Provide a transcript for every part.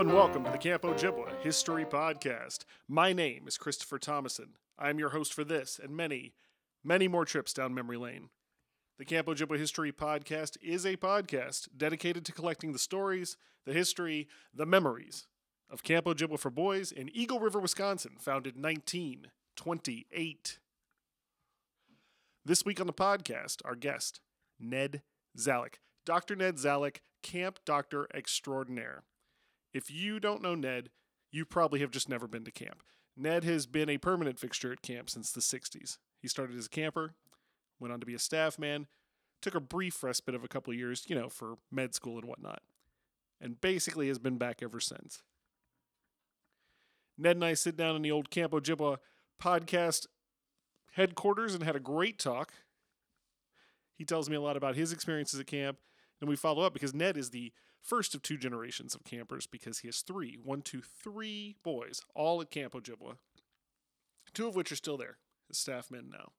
And welcome to the Camp Ojibwa History Podcast. My name is Christopher Thomason. I'm your host for this and many, many more trips down memory lane. The Camp Ojibwa History Podcast is a podcast dedicated to collecting the stories, the history, the memories of Camp Ojibwa for Boys in Eagle River, Wisconsin, founded 1928. This week on the podcast, our guest, Ned Zallik. Dr. Ned Zallik, Camp Doctor Extraordinaire. If you don't know Ned, you probably have just never been to camp. Ned has been a permanent fixture at camp since the 60s. He started as a camper, went on to be a staff man, took a brief respite of a couple of years, you know, for med school and whatnot, and basically has been back ever since. Ned and I sit down in the old Camp Ojibwa podcast headquarters and had a great talk. He tells me a lot about his experiences at camp, and we follow up because Ned is the first of two generations of campers because he has three, one, two, three boys, all at Camp Ojibwa, two of which are still there, as staff men now.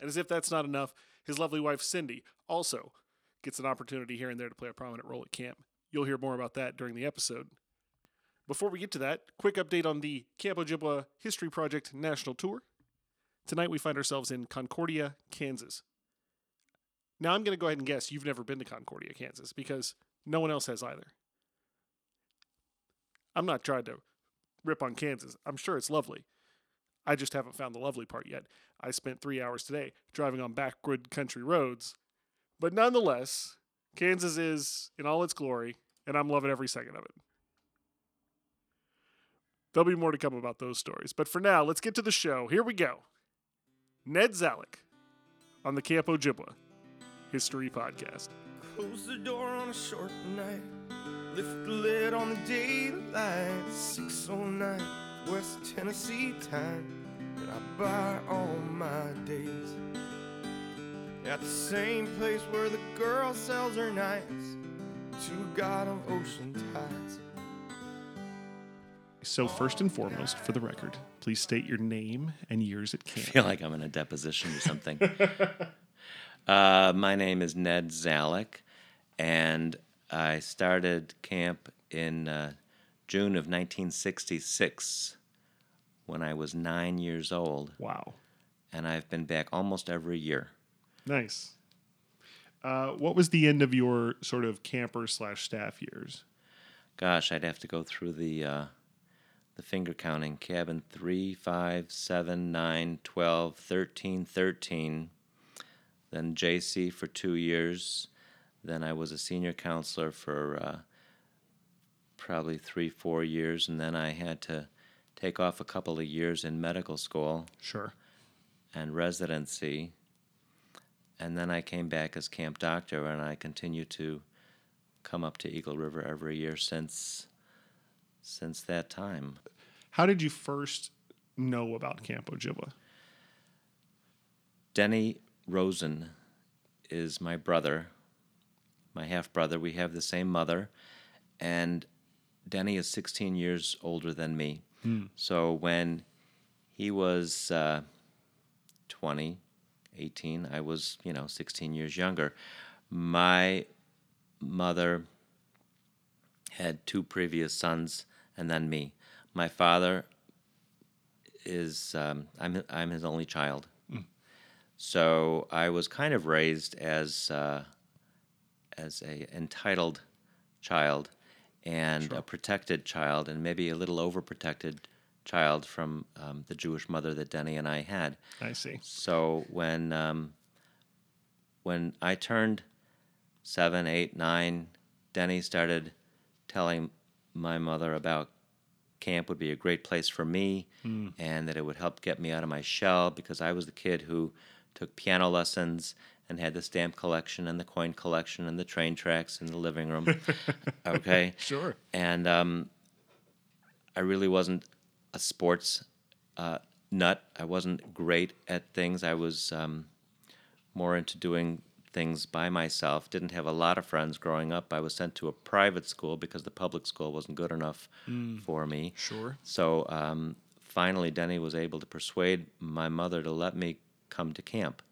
And as if that's not enough, his lovely wife Cindy also gets an opportunity here and there to play a prominent role at camp. You'll hear more about that during the episode. Before we get to that, quick update on the Camp Ojibwa History Project National Tour. Tonight we find ourselves in Concordia, Kansas. Now I'm going to go ahead and guess you've never been to Concordia, Kansas, because no one else has either. I'm not trying to rip on Kansas. I'm sure it's lovely. I just haven't found the lovely part yet. I spent three hours today driving on backwood country roads. But nonetheless, Kansas is in all its glory, and I'm loving every second of it. There'll be more to come about those stories. But for now, let's get to the show. Here we go. Ned Zallik on the Camp Ojibwa History Podcast. Close the door on a short night. Lift the lid on the daylight. 609 West Tennessee time. And I buy all my days. At the same place where the girl sells her nights to god of ocean tides. So, first and foremost, for the record, please state your name and years at I camp. feel like I'm in a deposition or something. uh, my name is Ned Zallik, and I started camp in uh, June of 1966 when I was nine years old, Wow. and I've been back almost every year. Nice. Uh, what was the end of your sort of camper slash staff years? Gosh, I'd have to go through the uh, the finger counting. Cabin 3, 5, 7, 9, 12, 13, 13. Then JC for two years. Then I was a senior counselor for uh, probably three, four years. And then I had to take off a couple of years in medical school Sure. and residency. And then I came back as camp doctor, and I continue to come up to Eagle River every year since since that time. How did you first know about Camp Ojibwa? Denny Rosen is my brother, my half brother. We have the same mother, and Denny is 16 years older than me. So when he was uh, 20, 18, I was, you know, 16 years younger. My mother had two previous sons and then me. My father is, um, I'm, I'm his only child. So I was kind of raised as uh, as a entitled child and a protected child, and maybe a little overprotected child from um, the Jewish mother that Denny and I had. I see. So when um, when I turned seven, eight, nine, Denny started telling my mother about camp would be a great place for me, and that it would help get me out of my shell because I was the kid who took piano lessons and had the stamp collection and the coin collection and the train tracks in the living room. okay. Sure. And um, I really wasn't a sports uh, nut. I wasn't great at things. I was um, more into doing things by myself. Didn't have a lot of friends growing up. I was sent to a private school because the public school wasn't good enough for me. Sure. So um, finally, Denny was able to persuade my mother to let me come to camp.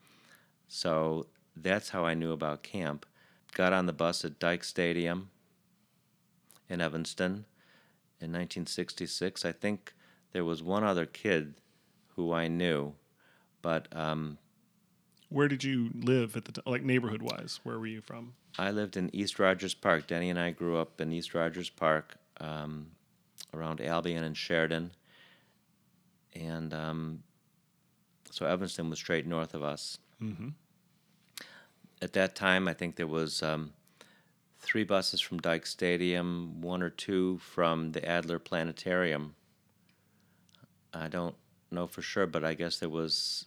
So that's how I knew about camp. Got on the bus at Dyche Stadium in Evanston in 1966. I think there was one other kid who I knew, but um, Where did you live at the time? Like neighborhood wise, where were you from? I lived in East Rogers Park. Denny and I grew up in East Rogers Park, um, around Albion and Sheridan, and um, so Evanston was straight north of us. Mm-hmm. At that time, I think there was um, three buses from Dyche Stadium, one or two from the Adler Planetarium. I don't know for sure, but I guess there was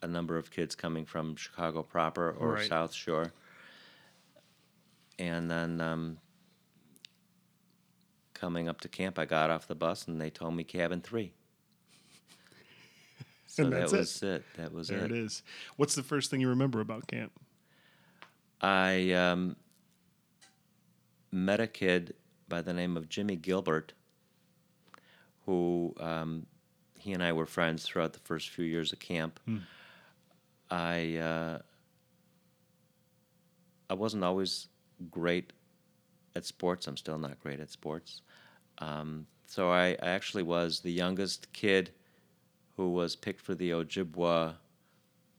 a number of kids coming from Chicago proper or Right. South Shore. And then um, coming up to camp, I got off the bus and they told me cabin three. So And that that's it. was it. That was it. There it is. What's the first thing you remember about camp? I um, met a kid by the name of Jimmy Gilbert, who um, he and I were friends throughout the first few years of camp. I uh, I wasn't always great at sports. I'm still not great at sports. Um, so I, I actually was the youngest kid who was picked for the Ojibwa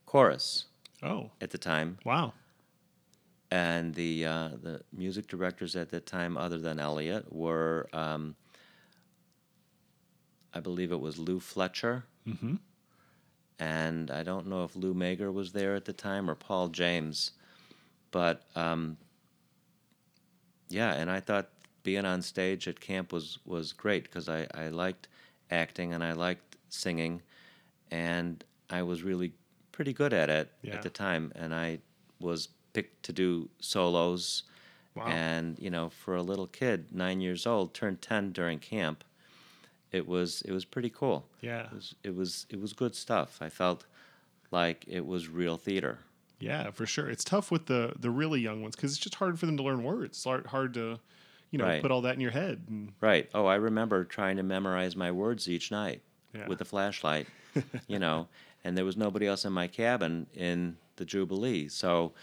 chorus Oh, at the time wow. And the uh, the music directors at that time, other than Elliot, were um, I believe it was Lou Fletcher, Mm-hmm. and I don't know if Lou Mager was there at the time or Paul James, but um, yeah, and I thought being on stage at camp was was great because I I liked acting and I liked singing, and I was really pretty good at it Yeah. at the time, and I was picked to do solos. Wow. And you know, for a little kid, nine years old, turned ten during camp, it was it was pretty cool. Yeah. It was it was it was good stuff. I felt like it was real theater. Yeah, for sure. It's tough with the the really young ones because it's just hard for them to learn words. It's hard, hard to, you know, Right. put all that in your head. And Right. Oh, I remember trying to memorize my words each night Yeah. with a flashlight, you know, and there was nobody else in my cabin in the Jubilee. So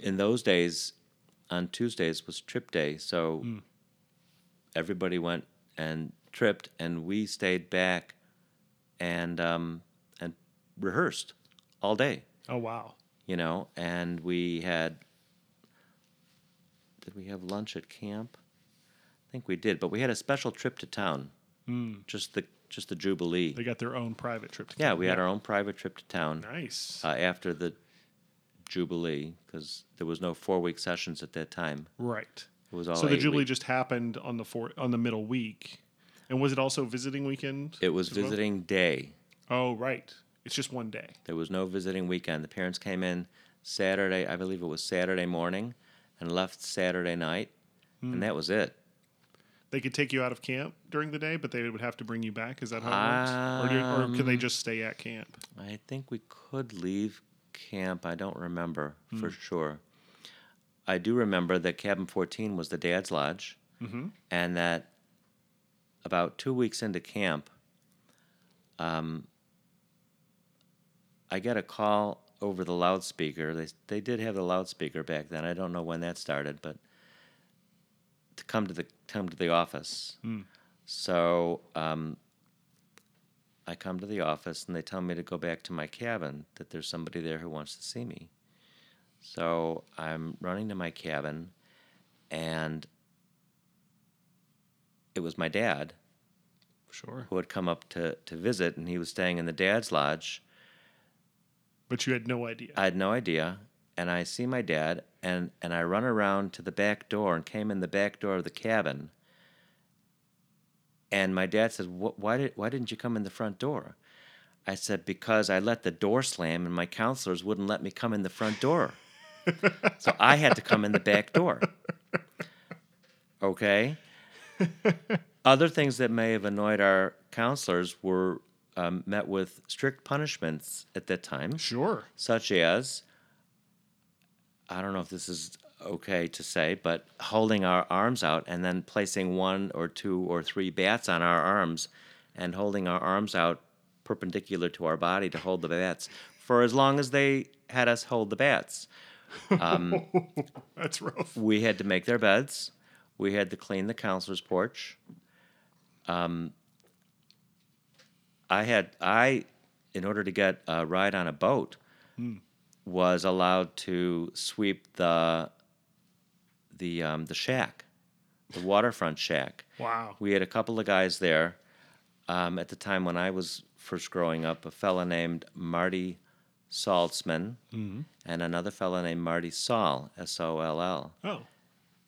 in those days, on Tuesdays was trip day. So Hmm. everybody went and tripped, and we stayed back and um, and rehearsed all day. oh wow, you know, and we had. Did we have lunch at camp? I think we did, but we had a special trip to town. Just the just the Jubilee. they got their own private trip. To yeah, town. we had our own private trip to town Nice. uh, after the Jubilee because there was no four week sessions at that time. right. It was all So the Jubilee week. just happened on the four on the middle week, and was it also visiting weekend? It was as well? visiting day. Oh right, it's just one day. There was no visiting weekend. The parents came in Saturday, I believe it was Saturday morning, and left Saturday night, Hmm. and that was it. They could take you out of camp during the day, but they would have to bring you back. Is that how it works? Or, do, or could they Um, just stay at camp? I think we could leave camp. I don't remember Hmm. for sure. I do remember that Cabin 14 was the dad's lodge, Mm-hmm. and that about two weeks into camp, um, I get a call over the loudspeaker. They they did have the loudspeaker back then. I don't know when that started, but to come to the come to the office. So um, I come to the office and they tell me to go back to my cabin, that there's somebody there who wants to see me. So I'm running to my cabin and it was my dad Sure, who had come up to, to visit and he was staying in the dad's lodge. but you had no idea. I had no idea. And I see my dad and, and I run around to the back door and came in the back door of the cabin. And my dad says, why, did, why didn't you come in the front door? I said, Because I let the door slam and my counselors wouldn't let me come in the front door. so I had to come in the back door. Okay? Other things that may have annoyed our counselors were um, met with strict punishments at that time, Sure. such as I don't know if this is okay to say, but holding our arms out and then placing one or two or three bats on our arms and holding our arms out perpendicular to our body to hold the bats for as long as they had us hold the bats. That's rough. We had to make their beds. We had to clean the counselor's porch. Um, I had I, in order to get a ride on a boat, was allowed to sweep the the um, the shack, the waterfront shack. Wow. We had a couple of guys there um, at the time when I was first growing up. A fella named Marty Saltzman and another fella named Marty Soll, S O L L Oh.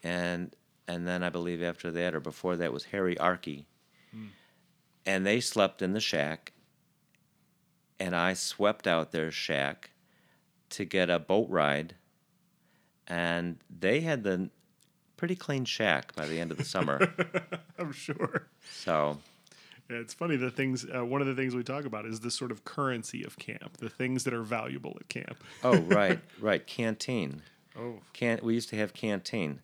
and and then I believe after that or before that was Harry Arkey. And they slept in the shack, and I swept out their shack to get a boat ride, and they had the pretty clean shack by the end of the summer. I'm sure. so Yeah, it's funny. The things, uh, one of the things we talk about is the sort of currency of camp, the things that are valuable at camp. oh right right canteen. Oh, Can we used to have canteen.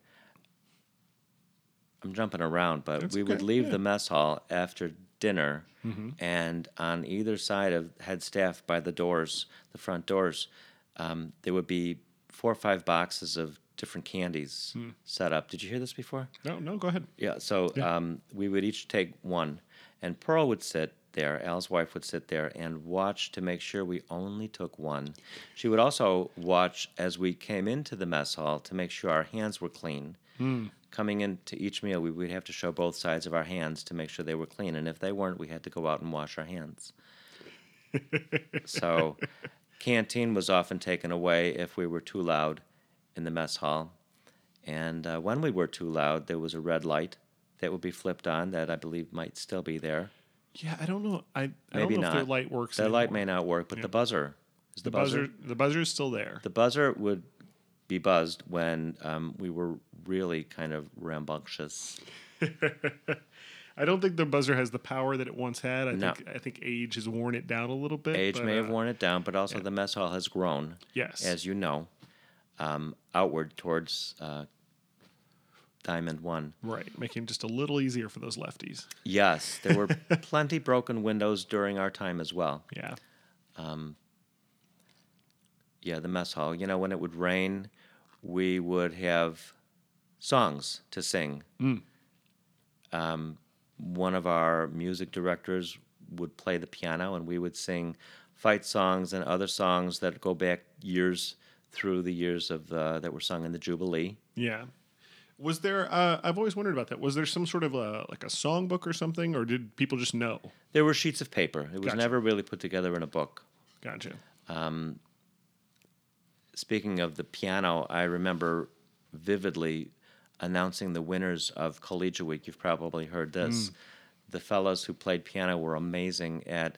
I'm jumping around, but That's we would leave yeah. the mess hall after dinner, Mm-hmm. and on either side of head staff by the doors, the front doors, um, there would be four or five boxes of different candies Hmm. set up. Did you hear this before? no, no, go ahead. Yeah. So Um, we would each take one, and Pearl would sit there. Al's wife would sit there and watch to make sure we only took one. She would also watch as we came into the mess hall to make sure our hands were clean. Coming into each meal, we would have to show both sides of our hands to make sure they were clean, and if they weren't, we had to go out and wash our hands. so, canteen was often taken away if we were too loud in the mess hall. And uh, when we were too loud, there was a red light that would be flipped on that I believe might still be there. Yeah, I don't know. I, I Maybe don't know if their light works. The light may not work, but the buzzer is the, The buzzer. buzzer, the buzzer is still there. The buzzer would be buzzed when um, we were really kind of rambunctious. I don't think the buzzer has the power that it once had. I No. think I think age has worn it down a little bit. Age but, may have uh, worn it down, but also the mess hall has grown, Yes. as you know, um, outward towards uh, Diamond One. right, making it just a little easier for those lefties. Yes, there were plenty broken windows during our time as well. Yeah. Yeah, the mess hall. You know, when it would rain, we would have songs to sing. Um, one of our music directors would play the piano, and we would sing fight songs and other songs that go back years through the years of uh, that were sung in the Jubilee. Yeah. Was there? Uh, I've always wondered about that. Was there some sort of a like a songbook or something, or did people just know? There were sheets of paper. It was Gotcha. never really put together in a book. Gotcha. Speaking of the piano, I remember vividly announcing the winners of Collegiate Week. You've probably heard this. The fellows who played piano were amazing at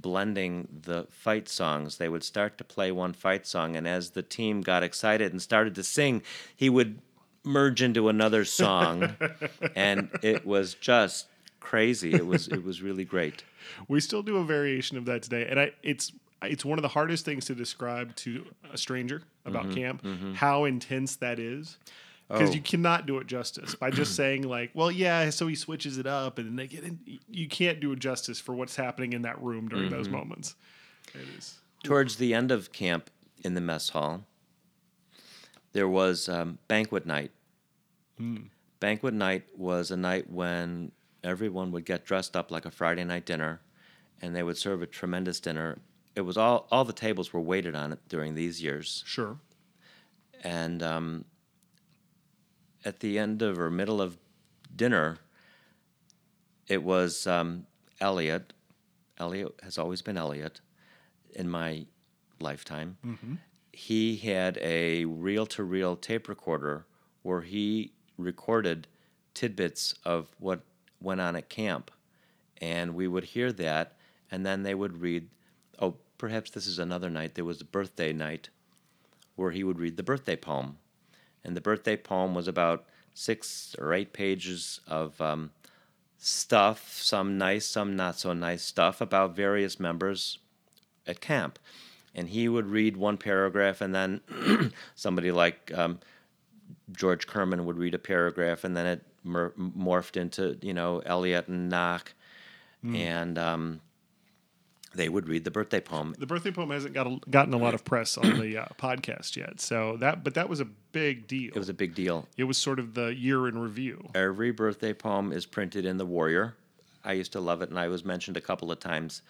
blending the fight songs. They would start to play one fight song, and as the team got excited and started to sing, he would merge into another song, and it was just crazy. It was it was really great. We still do a variation of that today, and I it's it's one of the hardest things to describe to a stranger about mm-hmm. camp mm-hmm. how intense that is. Because Oh. you cannot do it justice by just saying like, well, yeah, so he switches it up, and then they get in. You can't do it justice for what's happening in that room during those moments. It is Towards the end of camp in the mess hall, there was um, banquet night. Banquet night was a night when everyone would get dressed up like a Friday night dinner, and they would serve a tremendous dinner. It was all all the tables were waited on it during these years, sure. and um, at the end of or middle of dinner, it was um, Elliot. Elliot has always been Elliot in my lifetime. He had a reel to reel tape recorder where he recorded tidbits of what went on at camp. And we would hear that, and then they would read. Oh, perhaps this is another night. There was a birthday night where he would read the birthday poem. And the birthday poem was about six or eight pages of um, stuff, some nice, some not so nice stuff about various members at camp. And he would read one paragraph, and then somebody like um, George Kerman would read a paragraph, and then it mer- morphed into you know Elliot and Knock, and um, they would read the birthday poem. The birthday poem hasn't got a, gotten a lot of press on the uh, podcast yet, so that but that was a big deal. It was a big deal. It was sort of the year in review. Every birthday poem is printed in the Warrior. I used to love it, and I was mentioned a couple of times.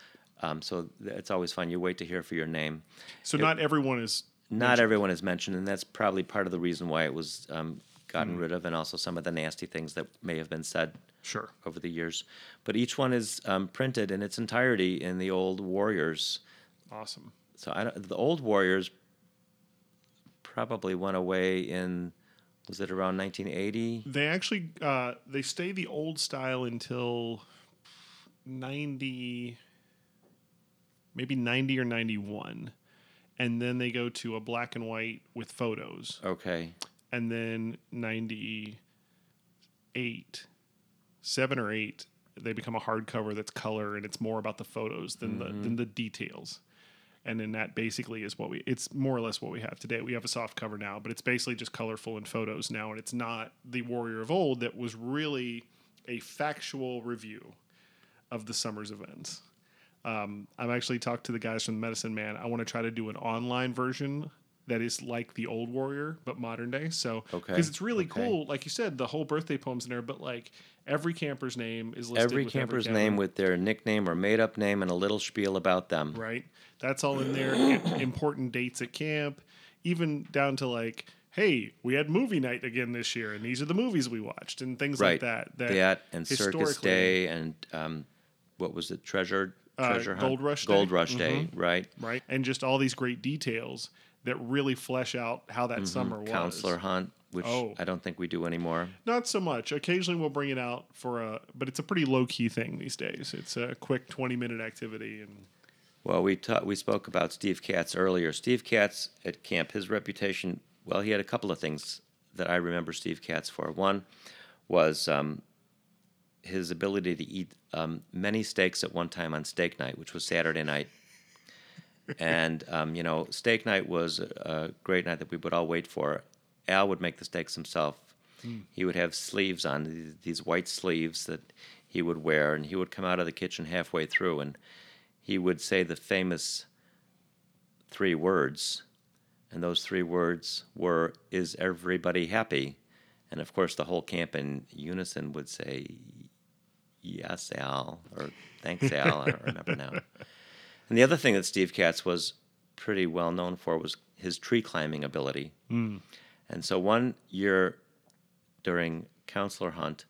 Um, so it's always fun. You wait to hear for your name. So not everyone is Not everyone is mentioned, and that's probably part of the reason why it was um, gotten rid of, and also some of the nasty things that may have been said sure. over the years. But each one is um, printed in its entirety in the old Warriors. Awesome. So I don't, the old Warriors probably went away in was it around 1980? They actually uh, they stay the old style until ninety, maybe ninety or ninety one, and then they go to a black and white with photos, Okay. and then ninety eight, seven or eight, they become a hardcover that's color and it's more about the photos than the than the details. And then that basically is what we it's more or less what we have today. We have a soft cover now, but it's basically just colorful and photos now and it's not the Warrior of old that was really a factual review of the summer's events. Um, I've actually talked to the guys from Medicine Man. I want to try to do an online version that is like the old Warrior but modern day. So Okay, because it's really okay. cool, like you said, the whole birthday poems in there, but like every camper's name is listed. Every camper's camper, name with their nickname or made up name and a little spiel about them. right. That's all in there. Important dates at camp, even down to like, hey, we had movie night again this year, and these are the movies we watched, and things Right. like that. That, That and Circus Day and um, what was it? Treasure Uh, Treasure Hunt? Gold Rush Day? Mm-hmm. Gold Rush Day, right? right, and just all these great details that really flesh out how that summer was. Mm-hmm. Counselor Hunt, which Oh. I don't think we do anymore. Not so much. Occasionally we'll bring it out for a, but it's a pretty low key thing these days. It's a quick twenty minute activity, and Well, we ta- we spoke about Steve Katz earlier. Steve Katz at camp, his reputation. Well, he had a couple of things that I remember Steve Katz for. One was um, his ability to eat um, many steaks at one time on steak night, which was Saturday night. and um, you know, steak night was a great night that we would all wait for. Al would make the steaks himself. Hmm. He would have sleeves on these white sleeves that he would wear, and he would come out of the kitchen halfway through, and he would say the famous three words, and those three words were "Is everybody happy?" And of course, the whole camp in unison would say, "Yes, Al," or "Thanks, Al." I don't remember now. And the other thing that Steve Katz was pretty well known for was his tree climbing ability. Hmm. And so one year during Counselor Hunt,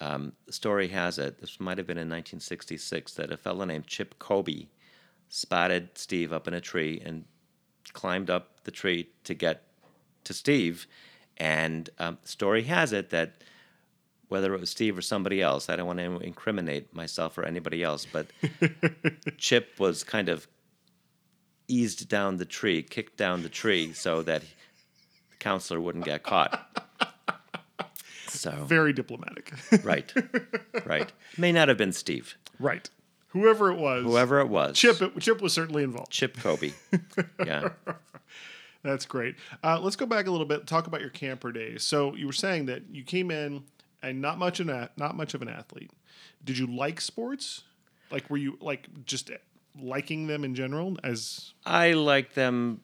um, the story has it, this might have been in 1966, that a fellow named Chip Kobe spotted Steve up in a tree and climbed up the tree to get to Steve. And um, the story has it that whether it was Steve or somebody else, I don't want to incriminate myself or anybody else, but Chip was kind of eased down the tree, kicked down the tree so that counselor wouldn't get caught. So, very diplomatic. right, right. May not have been Steve. right. Whoever it was, Whoever it was. Chip, it, Chip was certainly involved. Chip Kobe. Yeah. That's great. Uh, let's go back a little bit. Talk about your camper days. So you were saying that you came in and not much an a- not much of an athlete. Did you like sports? Like, were you like just liking them in general? As I like them,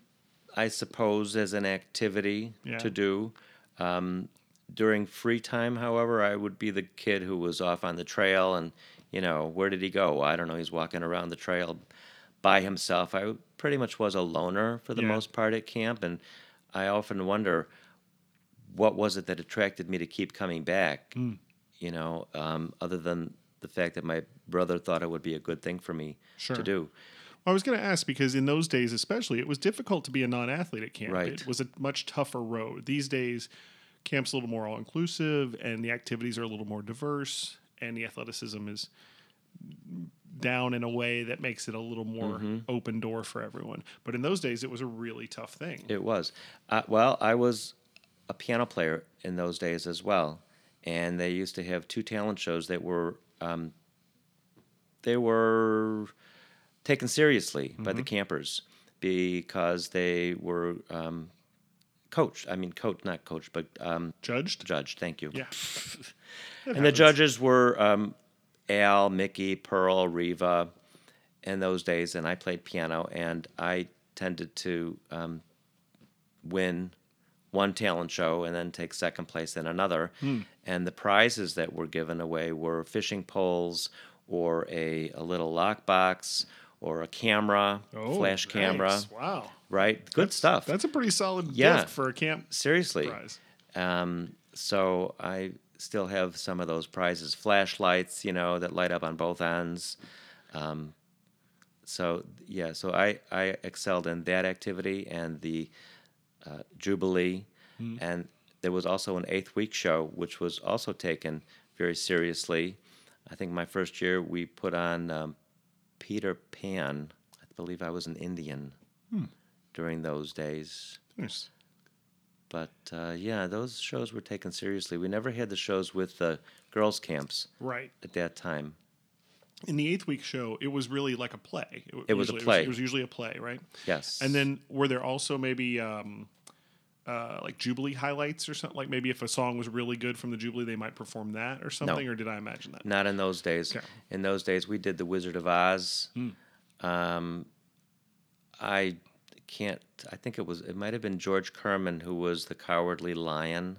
I suppose, as an activity Yeah. to do. Um, during free time, however, I would be the kid who was off on the trail and, you know, where did he go? I don't know. He's walking around the trail by himself. I pretty much was a loner for the Yeah. most part at camp. And I often wonder what was it that attracted me to keep coming back, Hmm. you know, um, other than the fact that my brother thought it would be a good thing for me Sure. to do. I was going to ask because in those days, especially, it was difficult to be a non-athlete at camp. Right. It was a much tougher road. These days, camp's a little more all-inclusive, and the activities are a little more diverse, and the athleticism is down in a way that makes it a little more Mm-hmm. open door for everyone. But in those days, it was a really tough thing. It was. Uh, well, I was a piano player in those days as well. And they used to have two talent shows that were um, they were taken seriously by the Mm-hmm. campers because they were um, coached. I mean, coach, not coached, but um, Judged? judged. Thank you. Yeah. And the judges were um, Al, Mickey, Pearl, Riva, in those days, and I played piano, and I tended to um, win one talent show and then take second place in another. And the prizes that were given away were fishing poles or a, a little lockbox or a camera, Oh, flash camera, nice. Wow. right? Good stuff. That's a pretty solid Yeah. gift for a camp Seriously. prize. Um, so I still have some of those prizes, flashlights, you know, that light up on both ends. Um, so yeah, so I, I excelled in that activity and the uh, Jubilee, and there was also an eighth week show, which was also taken very seriously. I think my first year we put on um, Peter Pan. I believe I was an Indian during those days. Nice. But uh, yeah, those shows were taken seriously. We never had the shows with the girls' camps Right. at that time. In the eighth week show, it was really like a play. It was a usually- play. It was, usually a play, right? Yes. And then were there also maybe um, uh, like Jubilee highlights or something? Like maybe if a song was really good from the Jubilee, they might perform that or something? Or did I imagine that? not in those days. Okay. In those days, we did the Wizard of Oz. Hmm. Um, I can't. I think it was. It might have been George Kerman who was the Cowardly Lion.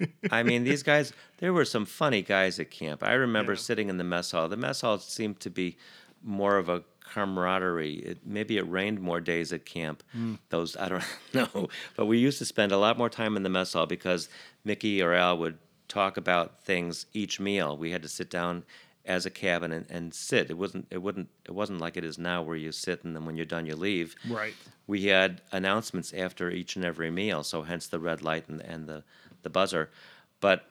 I mean, these guys. There were some funny guys at camp. I remember Yeah. sitting in the mess hall. The mess hall seemed to be more of a camaraderie. It, maybe it rained more days at camp. Hmm. Those I don't know, but we used to spend a lot more time in the mess hall because Mickey or Al would talk about things each meal. We had to sit down as a cabin and, and sit. It wasn't it wouldn't it wasn't like it is now where you sit and then when you're done you leave. Right. We had announcements after each and every meal, so hence the red light and, and the, the buzzer. But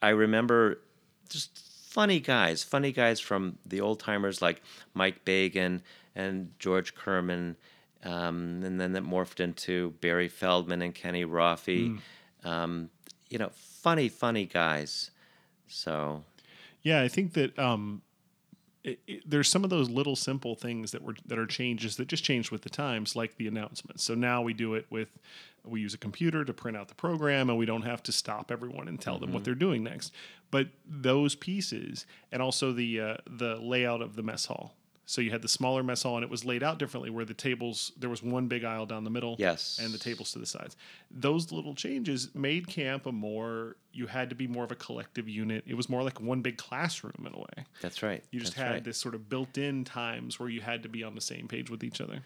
I remember just funny guys, funny guys from the old timers like Mike Bagan and George Kerman, um, and then that morphed into Barry Feldman and Kenny Roffey. Um, you know, funny, funny guys. So Yeah, I think that um, it, it, there's some of those little simple things that were that are changes that just changed with the times, like the announcements. So now we do it with we use a computer to print out the program, and we don't have to stop everyone and tell them what they're doing next. But those pieces, and also the uh, the layout of the mess hall. So you had the smaller mess hall, and it was laid out differently, where the tables there was one big aisle down the middle, Yes. and the tables to the sides. Those little changes made camp a more you had to be more of a collective unit. It was more like one big classroom in a way. that's right. You just that's had right. this sort of built-in times where you had to be on the same page with each other.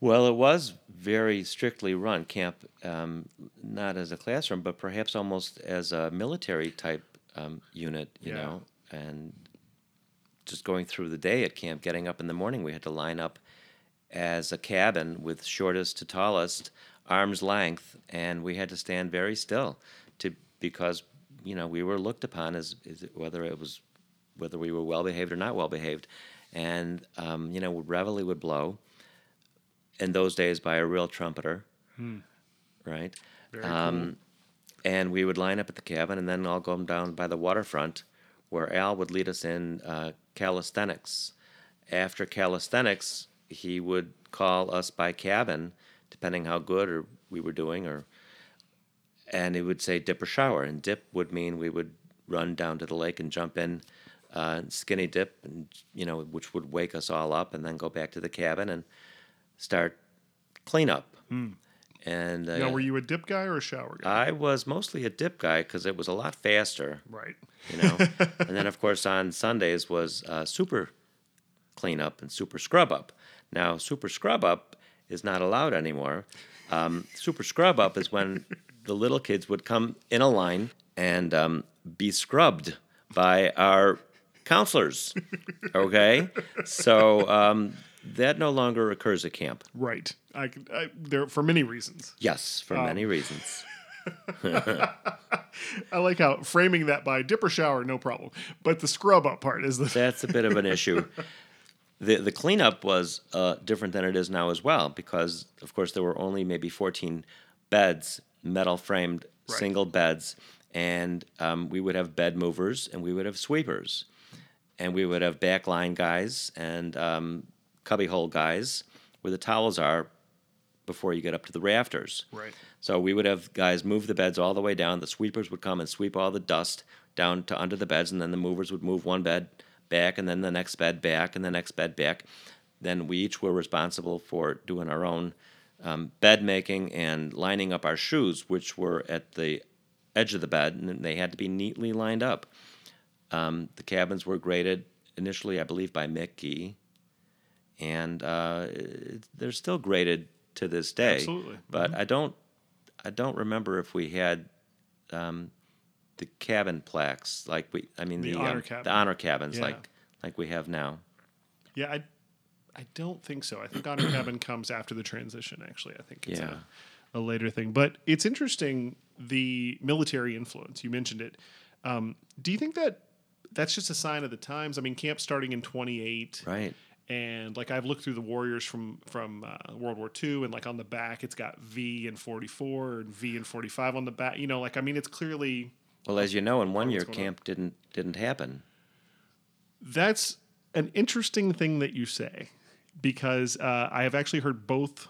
Well, it was very strictly run camp, um, not as a classroom, but perhaps almost as a military type um, unit, you Yeah. know, and just going through the day at camp, getting up in the morning, we had to line up as a cabin with shortest to tallest, arm's length, and we had to stand very still to because you know we were looked upon as, as whether it was whether we were well behaved or not well behaved, and um, you know reveille would blow in those days by a real trumpeter, right? Very Um, and we would line up at the cabin and then all go down by the waterfront where Al would lead us in uh, calisthenics. After calisthenics, he would call us by cabin, depending how good or we were doing, or and he would say dip or shower. And dip would mean we would run down to the lake and jump in, uh, skinny dip, and you know, which would wake us all up, and then go back to the cabin and start cleanup. And uh, Now, were you a dip guy or a shower guy? I was mostly a dip guy because it was a lot faster, right. you know. and then, of course, on Sundays was uh, super cleanup and super scrub up. Now, super scrub up is not allowed anymore. Um, super scrub up is when the little kids would come in a line and um, be scrubbed by our counselors. Okay, so um, that no longer occurs at camp. Right. I, I there for many reasons. Yes, for many reasons. I like how framing that by dipper shower, no problem. But the scrub up part is the That's a bit of an issue. The the cleanup was uh, different than it is now as well because of course there were only maybe 14 beds, metal framed Right. single beds, and um, we would have bed movers and we would have sweepers, and we would have backline guys and um, cubbyhole guys where the towels are before you get up to the rafters. Right. So we would have guys move the beds all the way down. The sweepers would come and sweep all the dust down to under the beds, and then the movers would move one bed back, and then the next bed back, and the next bed back. Then we each were responsible for doing our own um, bed making and lining up our shoes, which were at the edge of the bed, and they had to be neatly lined up. Um, the cabins were graded initially, I believe, by Mick Gee, and uh, it- they're still graded to this day. Absolutely. But I don't, I don't remember if we had um, the cabin plaques like we. I mean The the honor um, cabin. the honor cabins Yeah. like like we have now. Yeah, I, I don't think so. I think Honor Cabin comes after the transition. Actually, I think it's Yeah. a, a later thing. But it's interesting the military influence. You mentioned it. Um, do you think that that's just a sign of the times? I mean, camp starting in twenty eight, Right. And like I've looked through the Warriors from from uh, World War II, and like on the back, it's got V and forty four and V and forty five on the back. You know, like I mean, it's clearly Well, as you know, in one year going on. camp didn't didn't happen. That's an interesting thing that you say because uh, I have actually heard both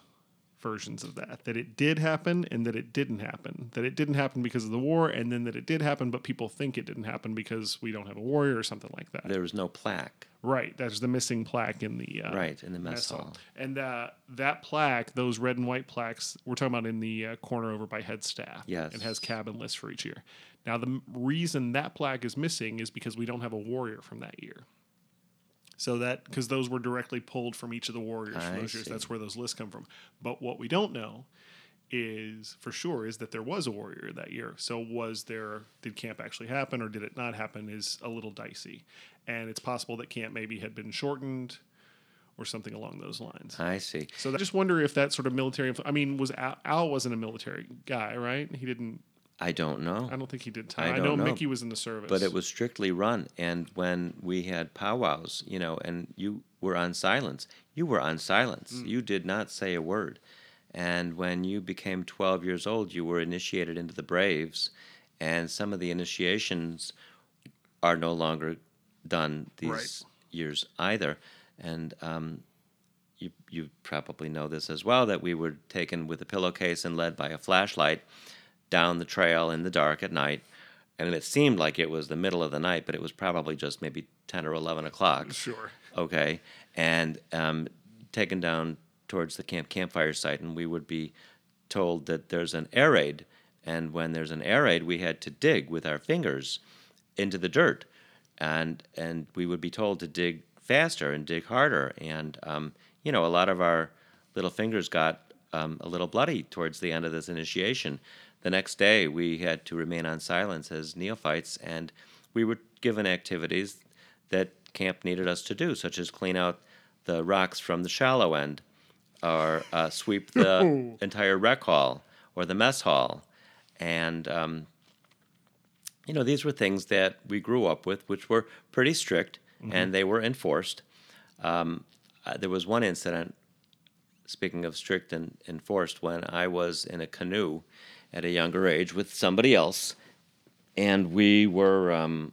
versions of that that it did happen and that it didn't happen. That it didn't happen because of the war, and then that it did happen, but people think it didn't happen because we don't have a warrior or something like that. There was no plaque. Right. That's the missing plaque in the uh, Right in the mess hall. hall. And uh, that plaque, those red and white plaques, we're talking about in the uh, corner over by head staff. Yes. It has cabin lists for each year. Now, the m- reason that plaque is missing is because we don't have a warrior from that year. So that because those were directly pulled from each of the warriors from those years. see. That's where those lists come from. But what we don't know is for sure is that there was a warrior that year. So was there did camp actually happen or did it not happen is a little dicey. And it's possible that camp maybe had been shortened or something along those lines. I see. So I just wonder if that sort of military. I mean, was Al, Al wasn't a military guy, right? He didn't. I don't know. I don't think he did time. I, don't know, know. Mickey was in the service, but it was strictly run and when we had powwows you know and you were on silence you were on silence Mm. you did not say a word and when you became 12 years old you were initiated into the braves and some of the initiations are no longer done these Right. years either and um, you, you probably know this as well that we were taken with a pillowcase and led by a flashlight down the trail in the dark at night. And it seemed like it was the middle of the night, but it was probably just maybe 10 or 11 o'clock. sure. Okay. And um, taken down towards the camp campfire site, and we would be told that there's an air raid. And when there's an air raid, we had to dig with our fingers into the dirt. And, and we would be told to dig faster and dig harder. And, um, you know, a lot of our little fingers got um, a little bloody towards the end of this initiation. The next day, we had to remain on silence as neophytes, and we were given activities that camp needed us to do, such as clean out the rocks from the shallow end, or uh, sweep the entire rec hall or the mess hall, and um, you know these were things that we grew up with, which were pretty strict, and they were enforced. Um, uh, there was one incident speaking of strict and enforced, when I was in a canoe at a younger age with somebody else, and we were um,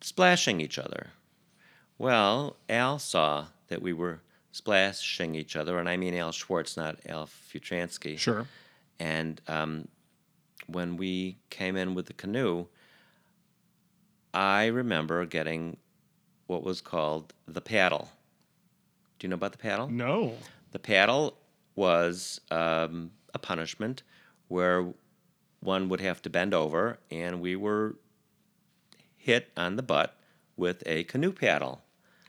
splashing each other. Well, Al saw that we were splashing each other, and I mean Al Schwartz, not Al Futransky. Sure. And um, when we came in with the canoe, I remember getting what was called the paddle. Do you know about the paddle? No. The paddle was um, a punishment where one would have to bend over, and we were hit on the butt with a canoe paddle.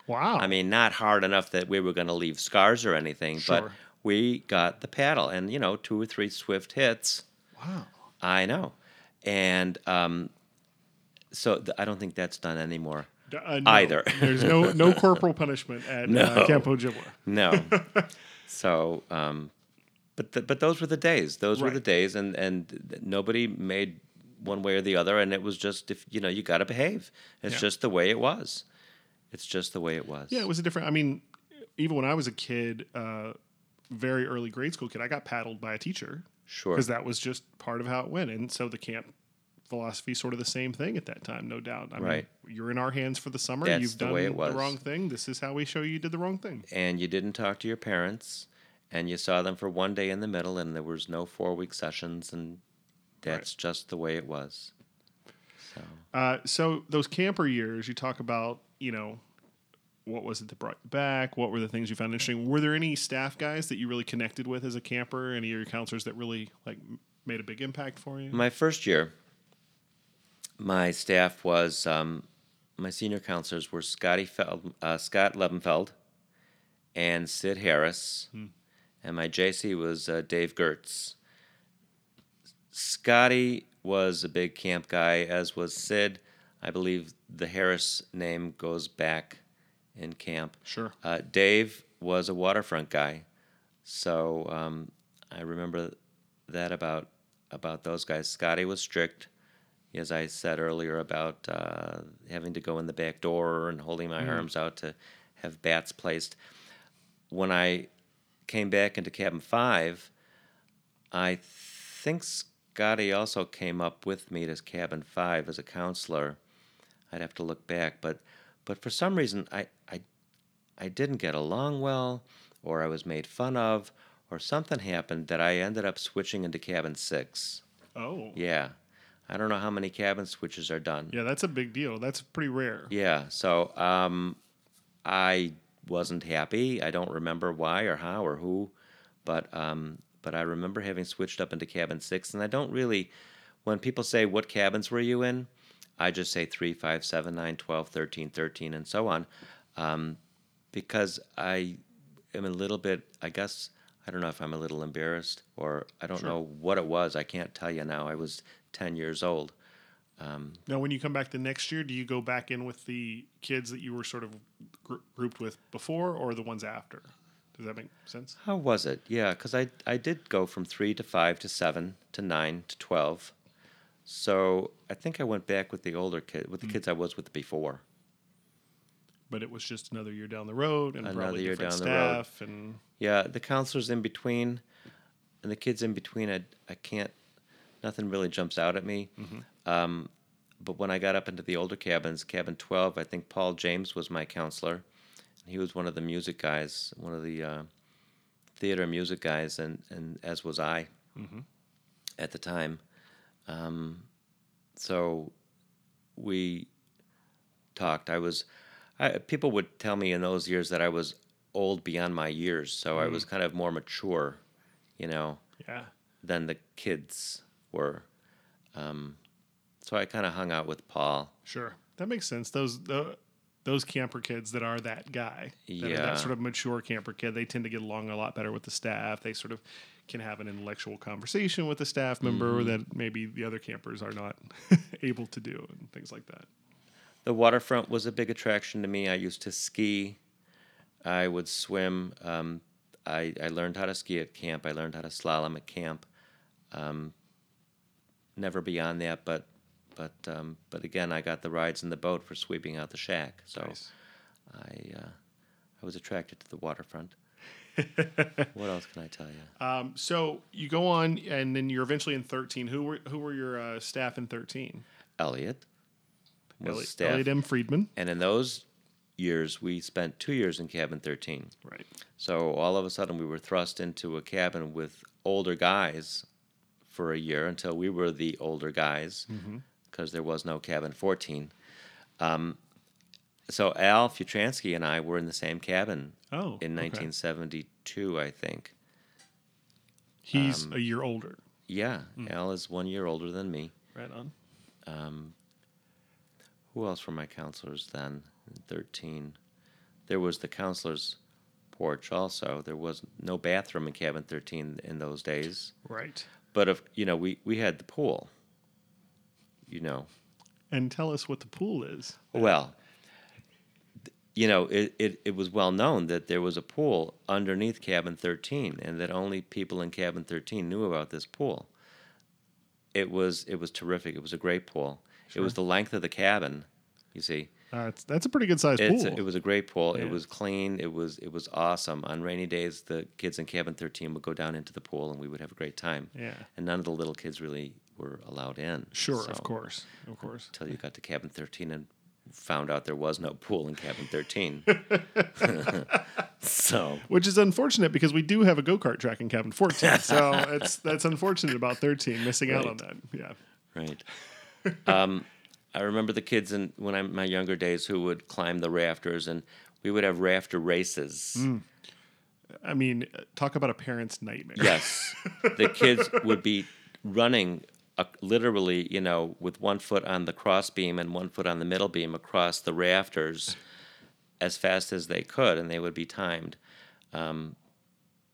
Wow. I mean, not hard enough that we were going to leave scars or anything, but we got the paddle, and you know, two or three swift hits. wow. I know, and um, so th- I don't think that's done anymore. Uh, no. Either. There's no no corporal punishment at uh, No. Camp Ojibwa. No. so, um, but th- but those were the days. Those were the days, and and nobody made one way or the other, and it was just if you know you got to behave. It's Yeah. just the way it was. It's just the way it was. Yeah, it was a different. I mean, even when I was a kid, uh, very early grade school kid, I got paddled by a teacher sure. because that was just part of how it went, and so the camp philosophy sort of the same thing at that time, no doubt. I Right. mean, you're in our hands for the summer. That's You've the done way it the wrong thing. This is how we show you did the wrong thing. and you didn't talk to your parents and you saw them for one day in the middle and there was no four week sessions and that's just the way it was so Uh, so those camper years, you talk about, you know, what was it that brought you back? What were the things you found interesting? Were there any staff guys that you really connected with as a camper? Any of your counselors that really like made a big impact for you? my first year my staff was um, my senior counselors were Scotty Feld, uh, Scott Levenfeld and Sid Harris, and my JC was uh, Dave Gertz. Scotty was a big camp guy, as was Sid. I believe the Harris name goes back in camp. Sure. Uh, Dave was a waterfront guy, so um, I remember that about about those guys. Scotty was strict, as I said earlier about uh, having to go in the back door and holding my arms out to have bats placed. When I came back into cabin five, I think Scotty also came up with me to cabin five as a counselor. I'd have to look back, but but for some reason I I I didn't get along well, or I was made fun of, or something happened that I ended up switching into cabin six. Oh. Yeah, I don't know how many cabin switches are done. Yeah, that's a big deal. That's pretty rare. Yeah, so um, I wasn't happy. I don't remember why or how or who, but um, but I remember having switched up into cabin six, and I don't really. When people say what cabins were you in, I just say three, five, seven, nine, 12, 13, 13, and so on, um, because I am a little bit. I guess I don't know if I'm a little embarrassed or I don't know what it was. I can't tell you now. I was ten years old. Um, now, when you come back the next year, do you go back in with the kids that you were sort of gr- grouped with before, or the ones after? Does that make sense? How was it? Yeah, because I I did go from three to five to seven to nine to twelve, so I think I went back with the older kid with the mm. kids I was with before. But it was just another year down the road, and Another probably year down the road. and Yeah, the counselors in between, and the kids in between. I I can't. Nothing really jumps out at me. Um, but when I got up into the older cabins, cabin twelve, I think Paul James was my counselor. He was one of the music guys, one of the uh, theater music guys, and, and as was I at the time. Um, so we talked. I was, I, people would tell me in those years that I was old beyond my years, so I was kind of more mature, you know, yeah, than the kids were. Um, so I kind of hung out with Paul. sure, that makes sense. Those the, those camper kids that are that guy, that Yeah. that sort of mature camper kid, they tend to get along a lot better with the staff. They sort of can have an intellectual conversation with a staff member Mm-hmm. that maybe the other campers are not able to do, and things like that. The waterfront was a big attraction to me. I used to ski. I would swim. Um, I, I learned how to ski at camp. I learned how to slalom at camp. Um, never beyond that, but but um, but again, I got the rides in the boat for sweeping out the shack. So Nice. I uh, I was attracted to the waterfront. what else can I tell you? Um, so you go on, and then you're eventually in 13. Who were who were your uh, staff in 13? Elliot was Elliot, staff, Elliot M. Friedman. and in those years, we spent two years in cabin thirteen. Right. So all of a sudden, we were thrust into a cabin with older guys for a year until we were the older guys because there was no cabin 14. Um, so Al Futransky and I were in the same cabin Oh, in okay. 1972, I think. He's Um, a year older. Yeah, Al is one year older than me. Right on. Who else were my counselors then? 13. There was the counselor's porch also. There was no bathroom in cabin 13 in those days. Right. But if you know, we we had the pool. You know, And tell us what the pool is. well, you know, it, it, it was well known that there was a pool underneath cabin 13 and that only people in cabin 13 knew about this pool. It was it was terrific. It was a great pool. It was the length of the cabin, you see. Uh, that's a pretty good sized It's, pool. it was a great pool. Yeah. It was clean. It was it was awesome. On rainy days, the kids in cabin 13 would go down into the pool and we would have a great time. Yeah. And none of the little kids really were allowed in. Sure, So, of course, of course. Until you got to cabin 13 and found out there was no pool in cabin 13. so, Which is unfortunate because we do have a go kart track in cabin 14. So it's that's unfortunate about 13 missing out on that. Yeah. right. Um, I remember the kids in when I'm my younger days who would climb the rafters and we would have rafter races. I mean, talk about a parent's nightmare. Yes, the kids would be running uh, literally, you know, with one foot on the cross beam and one foot on the middle beam across the rafters as fast as they could, and they would be timed. Um,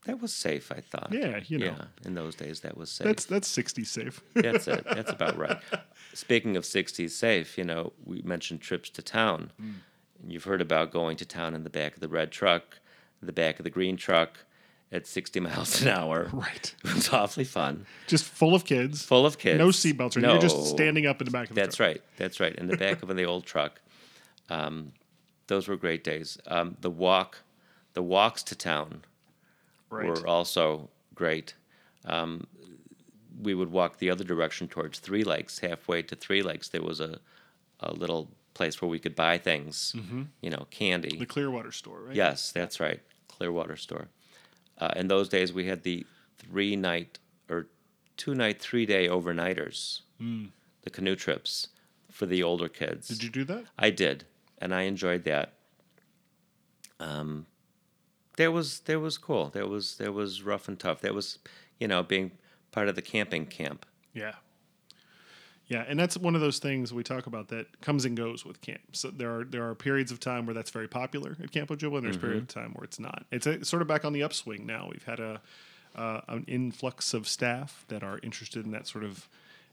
that was safe, I thought. Yeah, you know. Yeah, in those days, that was safe. That's that's 60 safe. That's it. That's about right. Speaking of 60s safe, you know, we mentioned trips to town. And you've heard about going to town in the back of the red truck, the back of the green truck at 60 miles an hour. right. It was awfully fun. Just full of kids. Full of kids. No seatbelts. Or You're just standing up in the back of the That's truck. right. That's right. In the back of the old truck. Um, those were great days. Um, the walk, the walks to town Right. were also great. Um, we would walk the other direction towards Three Lakes. Halfway to Three Lakes, there was a, a little place where we could buy things, you know, candy. The Clearwater store, right? Yes, that's right. Clearwater store. Uh, in those days, we had the three night or two night, three day overnighters, the canoe trips for the older kids. Did you do that? I did, and I enjoyed that. Um, that was that was cool. There was that was rough and tough. There was, you know, being part of the camping camp. Yeah. Yeah, and that's one of those things we talk about that comes and goes with camp. So there are there are periods of time where that's very popular at Camp Ojibwa, and there's periods of time where it's not. It's a, sort of back on the upswing now. We've had a uh, an influx of staff that are interested in that sort of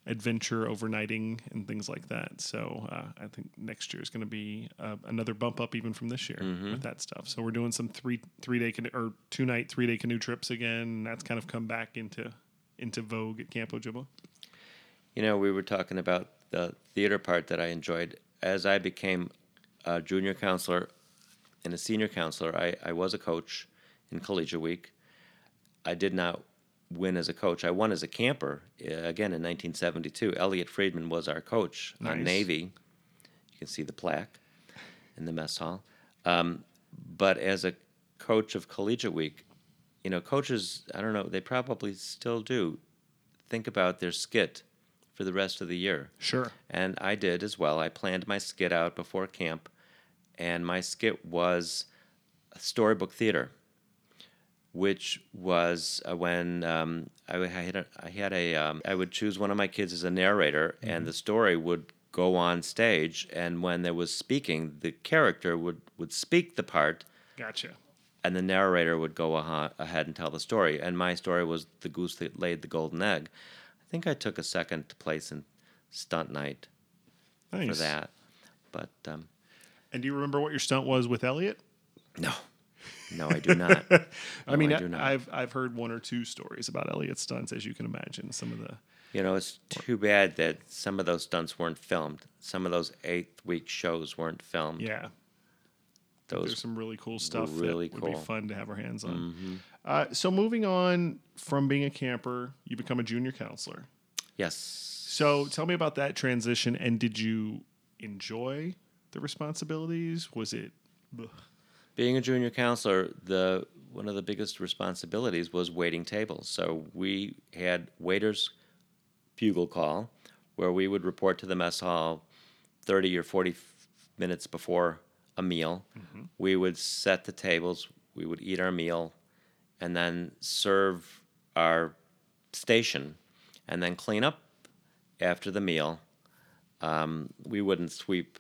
adventure, overnighting, and things like that. So uh, I think next year is going to be uh, another bump up even from this year with that stuff. So we're doing some three three day canoe, or two night three day canoe trips again. And that's kind of come back into into vogue at Camp Ojibwa. You know, we were talking about the theater part that I enjoyed. As I became a junior counselor and a senior counselor, I, I was a coach in Collegiate Week. I did not win as a coach. I won as a camper uh, again in 1972. Elliot Friedman was our coach Nice. on Navy. You can see the plaque in the mess hall. Um, but as a coach of Collegiate Week, you know, coaches, I don't know, they probably still do think about their skit for the rest of the year. Sure. And I did as well. I planned my skit out before camp, and my skit was a storybook theater, which was uh, when um, I, I had a, I had a um, I would choose one of my kids as a narrator, and the story would go on stage. And when there was speaking, the character would would speak the part, Gotcha. And the narrator would go ahead and tell the story. And my story was the goose that laid the golden egg. I think I took a second place in stunt night Nice. for that. But um, And do you remember what your stunt was with Elliot? no, no, I do not. I mean, I I do not. have I've heard one or two stories about Elliot's stunts, as you can imagine. Some of the You know, it's too bad that some of those stunts weren't filmed. Some of those eighth week shows weren't filmed. yeah, there's some really cool stuff really that would be fun to have our hands on. Mm-hmm. Uh, so moving on from being a camper, you become a junior counselor. yes. So tell me about that transition, and did you enjoy the responsibilities? Was it? ugh, being a junior counselor, the one of the biggest responsibilities was waiting tables. So we had waiters bugle call, where we would report to the mess hall thirty or forty minutes before a meal. We would set the tables. We would eat our meal, and then serve our station, and then clean up after the meal. Um, we wouldn't sweep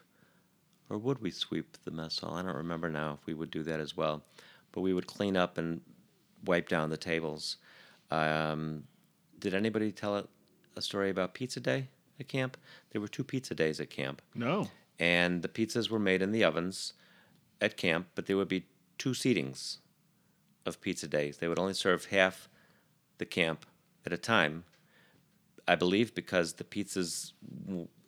or would we sweep the mess hall? I don't remember now if we would do that as well. But we would clean up and wipe down the tables. Um, did anybody tell a, a story about pizza day at camp? There were two pizza days at camp, No. And the pizzas were made in the ovens at camp, but there would be two seatings of pizza days. They would only serve half the camp at a time. I believe because the pizzas,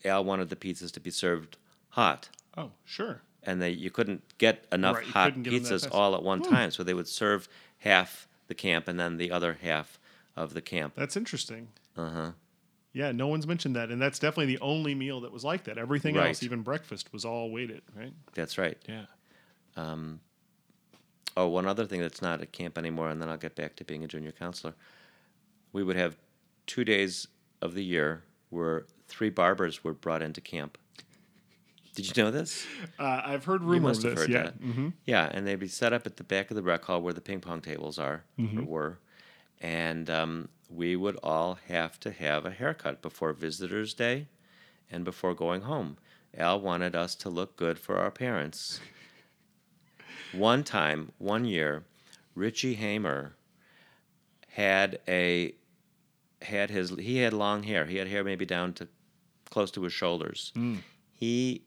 Al wanted the pizzas to be served hot Oh, sure. and they you couldn't get enough Right, hot couldn't get 'em that pizzas all at one time, so they would serve half the camp and then the other half of the camp. That's interesting. Uh huh. Yeah, no one's mentioned that, and that's definitely the only meal that was like that. Everything Right. else, even breakfast, was all waited, right? That's right. Yeah. Oh, one other thing that's not at camp anymore, and then I'll get back to being a junior counselor. We would have two days of the year where three barbers were brought into camp. Did you know this? Uh, I've heard You must have this. heard Yeah. that. hmm Yeah, and they'd be set up at the back of the rec hall where the ping pong tables are Mm-hmm. or were, and um, we would all have to have a haircut before Visitors Day and before going home. Al wanted us to look good for our parents. One time, one year, Richie Hamer had a had his he had long hair. He had hair maybe down to close to his shoulders. He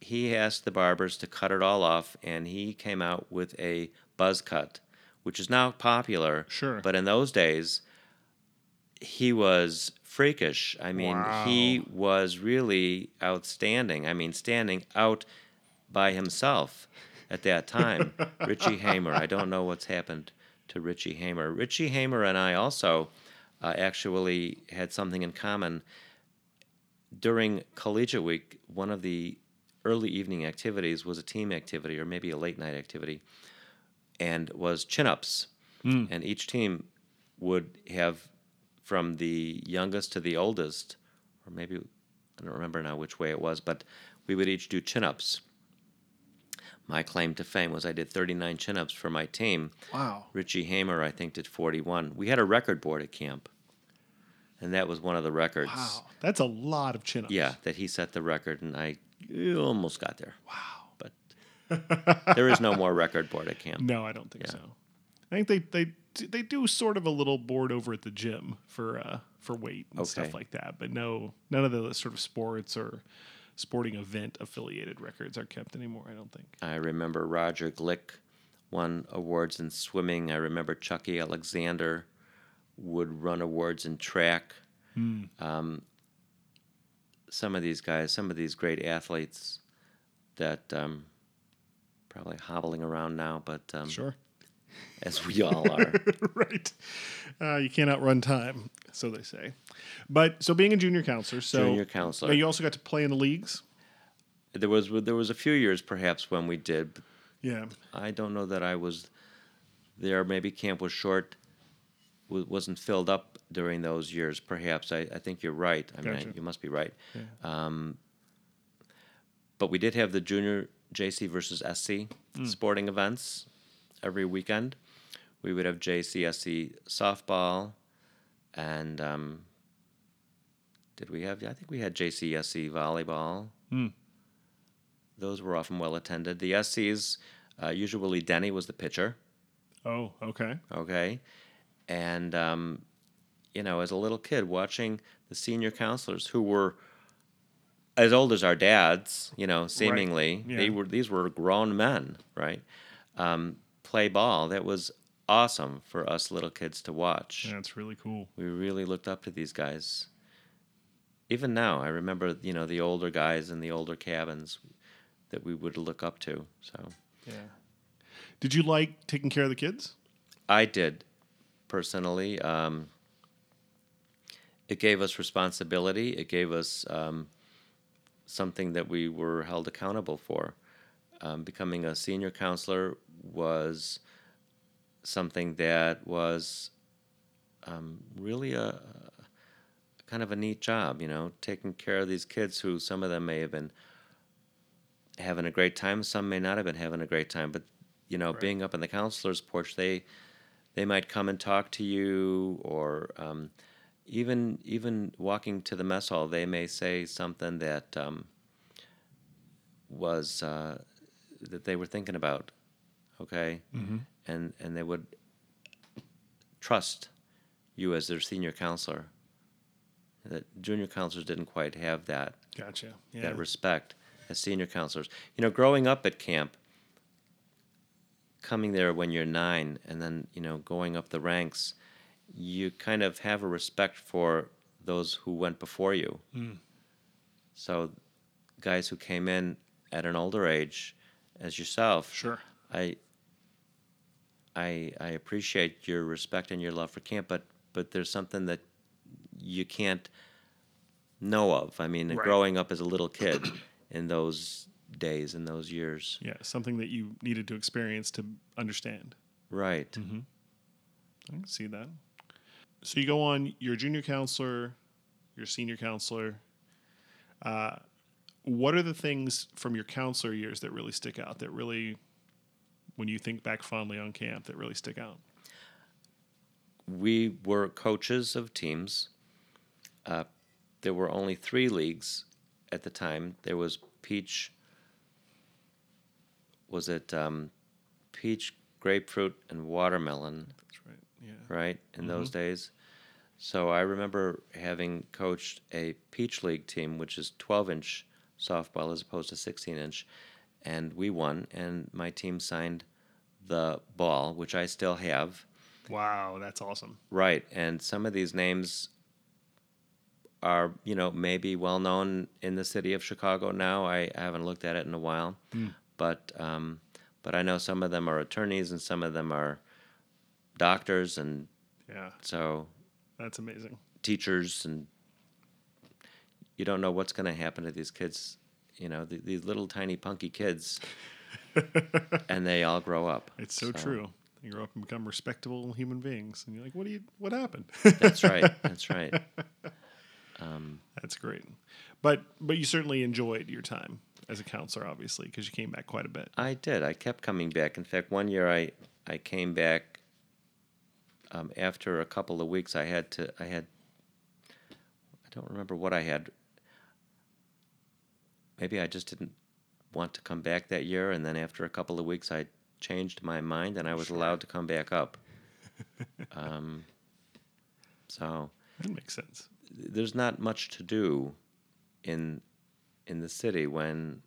he asked the barbers to cut it all off, and he came out with a buzz cut, which is now popular. Sure. But in those days, he was freakish. I mean, he was really outstanding. I mean, standing out by himself at that time. Richie Hamer. I don't know what's happened to Richie Hamer. Richie Hamer and I also uh, actually had something in common. During collegiate week, one of the early evening activities was a team activity or maybe a late night activity and was chin ups. Hmm. And each team would have from the youngest to the oldest, or maybe I don't remember now which way it was, but we would each do chin ups. My claim to fame was I did 39 chin ups for my team. Wow. Richie Hamer, I think, did 41. We had a record board at camp, and that was one of the records. Wow. That's a lot of chin ups. Yeah, that he set the record, and I almost got there. Wow. There is no more record board at camp. No, I don't think Yeah. so. I think they they they do sort of a little board over at the gym for uh for weight and stuff like that, but no none of the sort of sports or sporting event affiliated records are kept anymore. I don't think. I remember Roger Glick won awards in swimming. I remember Chucky Alexander would run awards in track. Um, some of these guys, some of these great athletes that um, probably hobbling around now, but um, Sure. as we all are. right. Uh, you can't outrun time, so they say. But so being a junior counselor, so Junior counselor. You also got to play in the leagues. there was there was a few years perhaps when we did. Yeah. I don't know that I was there. Maybe camp was short, wasn't filled up during those years. Perhaps I, I think you're right. I mean, I, you must be right. Um, but we did have the junior JC versus SC sporting events every weekend. We would have JCSC softball, and um, did we have? Yeah, I think we had JCSC volleyball. Hmm. Those were often well attended. The SCs, uh, usually Denny was the pitcher. Oh, okay. Okay, and um, you know, as a little kid watching the senior counselors who were as old as our dads, you know, seemingly Yeah. they were these were grown men, right? Um, play ball. That was awesome for us little kids to watch. Yeah, it's really cool. We really looked up to these guys. Even now, I remember, you know, the older guys in the older cabins that we would look up to. So Yeah. Did you like taking care of the kids? I did personally. Um, it gave us responsibility. It gave us um, something that we were held accountable for. Um, becoming a senior counselor was something that was um, really a, kind of a neat job, you know, taking care of these kids who some of them may have been having a great time, some may not have been having a great time, but you know, being up in the counselor's porch, they they might come and talk to you, or um, even even walking to the mess hall, they may say something that um, was uh, that they were thinking about, okay, Mm-hmm. and and they would trust you as their senior counselor. That junior counselors didn't quite have that Gotcha. Yeah. that respect as senior counselors. You know, growing up at camp, coming there when you're nine, and then you know going up the ranks, you kind of have a respect for those who went before you. Mm. So, guys who came in at an older age, as yourself, Sure. I. I I appreciate your respect and your love for camp, but but there's something that you can't know of. I mean, Right. growing up as a little kid in those days, in those years. Yeah, something that you needed to experience to understand. Right. Mm-hmm. I can see that. So you go on your junior counselor, your senior counselor. Uh, what are the things from your counselor years that really stick out? That really, when you think back fondly on camp, that really stick out? We were coaches of teams. Uh, there were only three leagues at the time. There was peach. Was it um, peach, grapefruit, and watermelon? Yeah. right, in those days. So I remember having coached a Peach League team, which is 12 inch softball as opposed to 16 inch, and we won. And my team signed the ball, which I still have. Wow, that's awesome. Right, and some of these names are, you know, maybe well known in the city of Chicago now. I, I haven't looked at it in a while, but um, but I know some of them are attorneys and some of them are doctors, and Yeah, so that's amazing. teachers and you don't know what's going to happen to these kids you know th- these little tiny punky kids and they all grow up It's so, true. You grow up and become respectable human beings, and you're like, "What do you? What happened?" that's right that's right um, That's great. But but you certainly enjoyed your time as a counselor, obviously, because you came back quite a bit. i did i kept coming back in fact one year i i came back um, after a couple of weeks i had to i had i don't remember what i had maybe i just didn't want to come back that year and then after a couple of weeks i changed my mind and i was allowed to come back up um, so That makes sense. there's not much to do in in the city when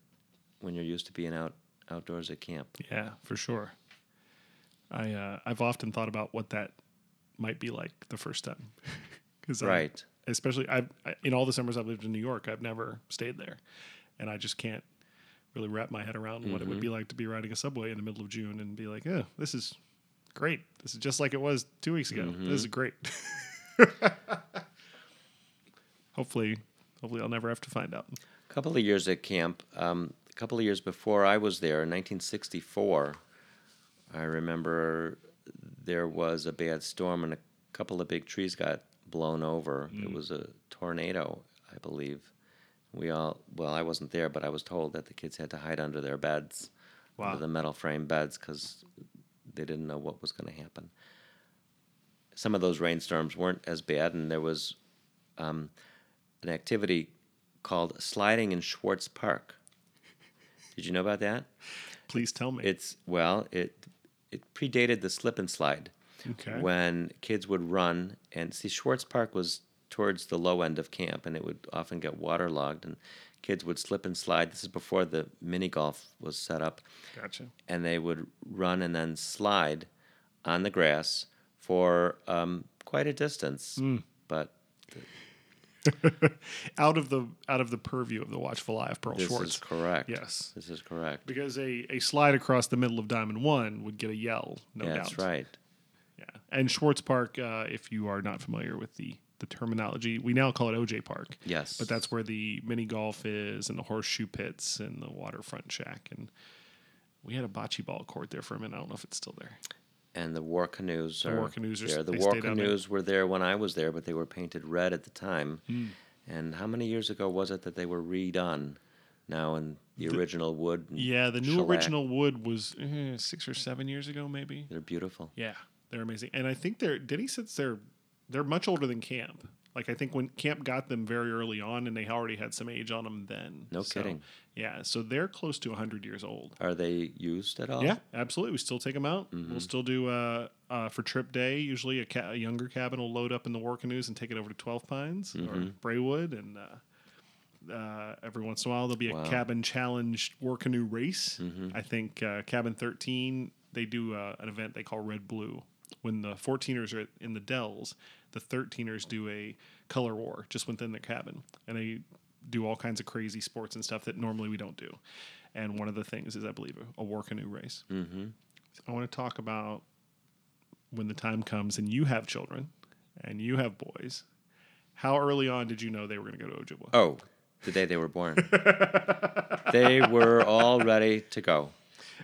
when you're used to being out outdoors at camp. Yeah, for sure. I uh, I've often thought about what that might be like the first time, because Right. especially I've I, in all the summers I've lived in New York, I've never stayed there, and I just can't really wrap my head around what it would be like to be riding a subway in the middle of June and be like, "Oh, this is great. This is just like it was two weeks ago. This is great." hopefully, hopefully I'll never have to find out. A couple of years at camp. Um, a couple of years before I was there, in 1964, I remember there was a bad storm and a couple of big trees got blown over. It was a tornado, I believe. We all, well, I wasn't there, but I was told that the kids had to hide under their beds, Wow. under the metal frame beds, because they didn't know what was going to happen. Some of those rainstorms weren't as bad, and there was um, an activity called sliding in Schwartz Park. Did you know about that? Please tell me. It's well, it it predated the slip and slide okay. when kids would run and see Schwartz Park was towards the low end of camp and it would often get waterlogged and kids would slip and slide. This is before the mini golf was set up Gotcha. and they would run and then slide on the grass for um, quite a distance. But out of the out of the purview of the watchful eye of Pearl this Schwartz. This is correct. Yes. This is correct. Because a, a slide across the middle of Diamond One would get a yell, no Yeah, doubt. that's right. Yeah. And Schwartz Park, uh, if you are not familiar with the, the terminology, we now call it OJ Park. Yes. But that's where the mini golf is and the horseshoe pits and the waterfront shack. And we had a bocce ball court there for a minute. I don't know if it's still there. And the war canoes The are war canoes are- there. The war stay down there. canoes were there when I was there, but they were painted red at the time. Hmm. And how many years ago was it that they were redone? Now in the, original wood. Yeah, the new shellac. original wood was eh, six or seven years ago, maybe. They're beautiful. Yeah, they're amazing, and I think they're. Denny says they're they're much older than Camp. Like I think when Camp got them very early on, and they already had some age on them then. No So, kidding. Yeah, so they're close to hundred years old. Are they used at all? Yeah, absolutely. We still take them out. Mm-hmm. We'll still do uh, uh, for trip day. Usually, a, ca- a younger cabin will load up in the war canoes and take it over to Twelve Pines or Mm-hmm. Braywood, and uh, uh, every once in a while there'll be a Wow. Mm-hmm. cabin challenge war canoe race. I think uh, cabin thirteen they do uh, an event they call Red Blue. When the 14ers are in the Dells, the 13ers do a color war just within their cabin, and they do all kinds of crazy sports and stuff that normally we don't do. And one of the things is, I believe, a, war canoe race. Mm-hmm. I want to talk about when the time comes and you have children and you have boys How early on did you know they were going to go to Ojibwa? Oh, the day they were born. they were all ready to go.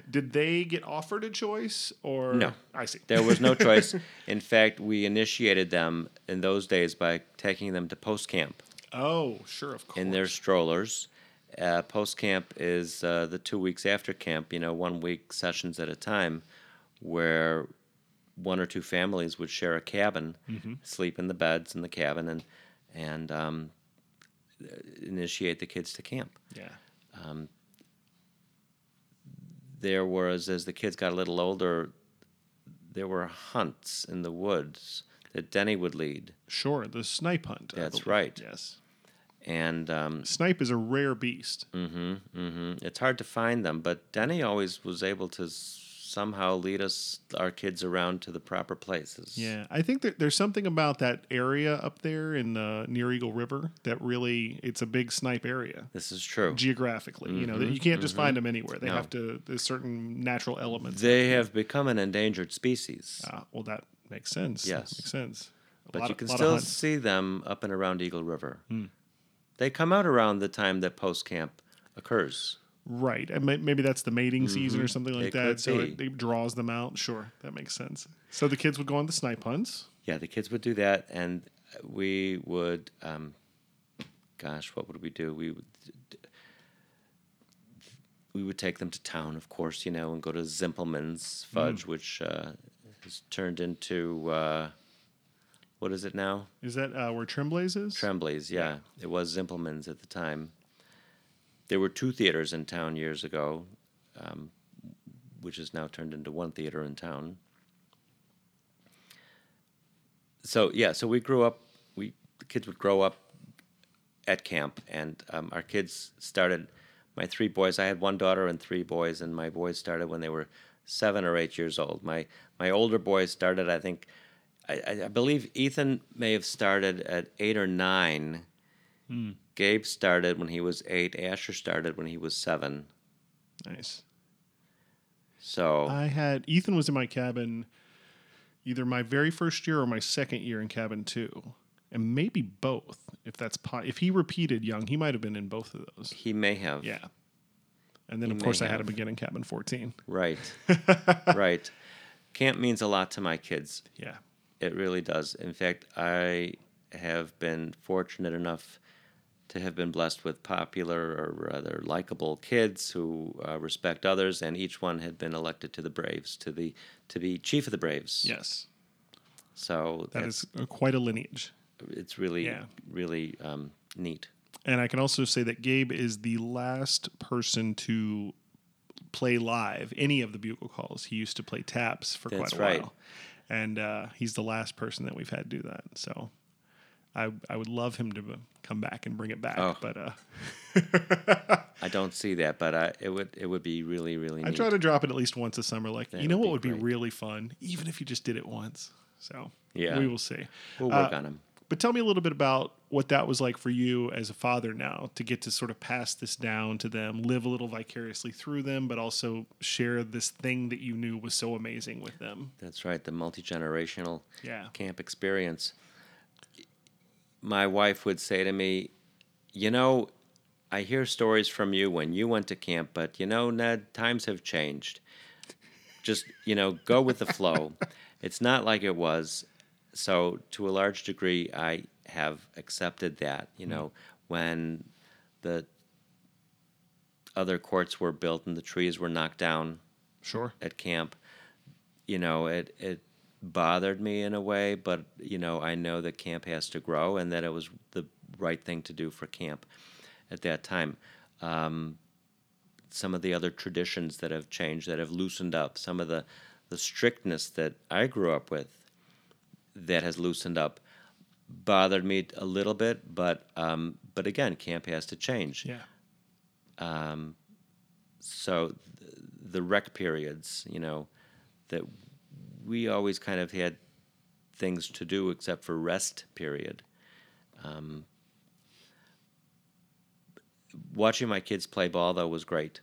Did they get offered a choice or No. I see. There was no choice. In fact, we initiated them in those days by taking them to post camp Oh, sure, of course. in their strollers. Uh, post camp is uh, the two weeks after camp, you know, one week sessions at a time, where one or two families would share a cabin, sleep in the beds in the cabin, and and um, initiate the kids to camp. yeah. There was as the kids got a little older there were hunts in the woods that denny would lead Sure, the snipe hunt. That's right. Yes. and um, Snipe is a rare beast. Mm-hmm, mm-hmm. it's hard to find them but denny always was able to somehow lead us our kids around to the proper places Yeah, I think that there's something about that area up there in uh, near Eagle River that really it's a big snipe area this is true geographically. You know, you can't just find them anywhere. They Mm-hmm. No. have to. There's certain natural elements. they have become an endangered species Ah, well, that makes sense. That Yes. makes sense. A but you of- can still see them up and around eagle river Hmm. they come out around the time that post camp occurs Right, and maybe that's the mating season or something like It that. So it, it draws them out. Sure, that makes sense. So the kids would go on the snipe hunts. Yeah, the kids would do that, and we would, um, gosh, what would we do? We would, we would take them to town, of course, you know, and go to Zimpelman's Fudge, which uh, has turned into uh, what is it now? Is that uh, where Tremblays is? Tremblay's. Yeah, it was Zimpelman's at the time. There were two theaters in town years ago, um, which has now turned into one theater in town. So yeah, so we grew up. We the kids would grow up at camp, and um, our kids started. My three boys. I had one daughter and three boys, and my boys started when they were seven or eight years old. My my older boys started, I think, I, I- believe Ethan may have started at eight or nine. Gabe started when he was eight. Asher started when he was seven. Nice. So I had Ethan was in my cabin either my very first year or my second year in cabin two, and maybe both. If that's po- if he repeated young, he might have been in both of those. he may have. Yeah. And then He of course I had him again in cabin fourteen. Right. right. Camp means a lot to my kids. Yeah. It really does. In fact, I have been fortunate enough to have been blessed with popular or rather likable kids who uh, respect others, and each one had been elected to the Braves to the to be chief of the Braves. Yes. So that's, is uh, quite a lineage. it's really Yeah. really um, neat. And I can also say that Gabe is the last person to play live any of the bugle calls. He used to play taps for That's quite a right. while. And uh, he's the last person that we've had do that. So I I would love him to come back and bring it back. Oh. But uh, I don't see that, but I, it would it would be really really nice. I try to drop it at least once a summer. Like, That you know would what would be really fun? Even if you just did it once. So Yeah. we will see. we'll work uh, on them. But tell me a little bit about what that was like for you as a father now to get to sort of pass this down to them, live a little vicariously through them, but also share this thing that you knew was so amazing with them. That's right, the multi generational Yeah. camp experience. My wife would say to me, You know, I hear stories from you when you went to camp, but you know, Ned, times have changed. Just, you know, go with the flow. It's not like it was. So, to a large degree, I have accepted that. You mm. know, when the other courts were built and the trees were knocked down, Sure. at camp, you know, it it bothered me in a way, but you know, I know that camp has to grow and that it was the right thing to do for camp at that time. Um, some of the other traditions that have changed, that have loosened up, some of the the strictness that I grew up with, that has loosened up, bothered me a little bit. But um, but again, camp has to change Yeah. so th- the rec periods, you know, that we always kind of had things to do except for rest period. Um, watching my kids play ball though was great.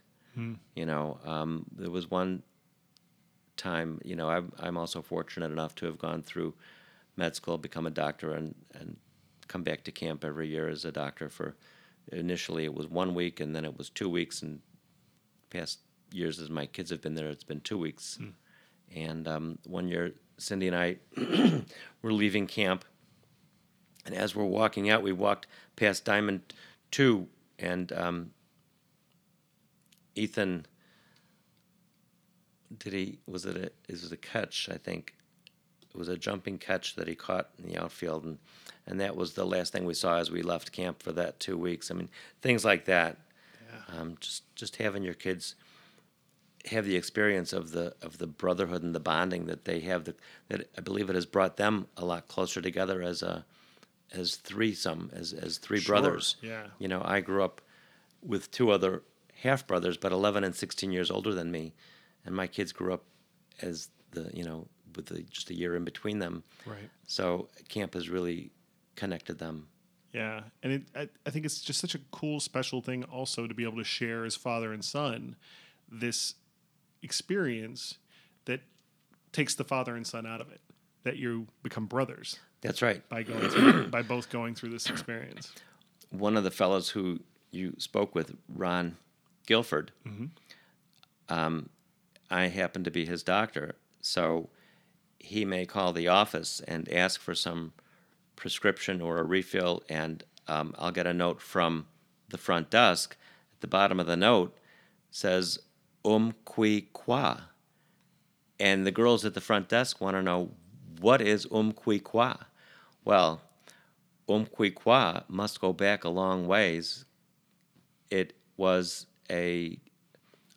You know, um, there was one time, you know, I'm I'm also fortunate enough to have gone through med school, become a doctor, and and come back to camp every year as a doctor for. Initially, it was one week, and then it was two weeks. And past years, as my kids have been there, it's been two weeks. And um, one year, Cindy and I were leaving camp, and as we're walking out, we walked past Diamond Two, and um, Ethan did he was it a is it a catch I think? It was a jumping catch that he caught in the outfield. And and that was the last thing we saw as we left camp for that two weeks. I mean things like that. Um, just just having your kids have the experience of the of the brotherhood and the bonding that they have that that I believe it has brought them a lot closer together as a as threesome as as three Sure, brothers yeah. you know I grew up with two other half brothers but 11 and 16 years older than me and my kids grew up as the you know with the, just a year in between them Right. so camp has really connected them Yeah, and it, I, I think it's just such a cool, special thing also to be able to share as father and son this experience that takes the father and son out of it. That you become brothers that's right by going through, by both going through this experience. one of the fellows who you spoke with, Ron Guilford, um, I happen to be his doctor. So he may call the office and ask for some prescription or a refill, and um, I'll get a note from the front desk. At the bottom of the note says, Um qui qua. And the girls at the front desk want to know, what is Um qui qua? Well, Umquikwa must go back a long ways. It was a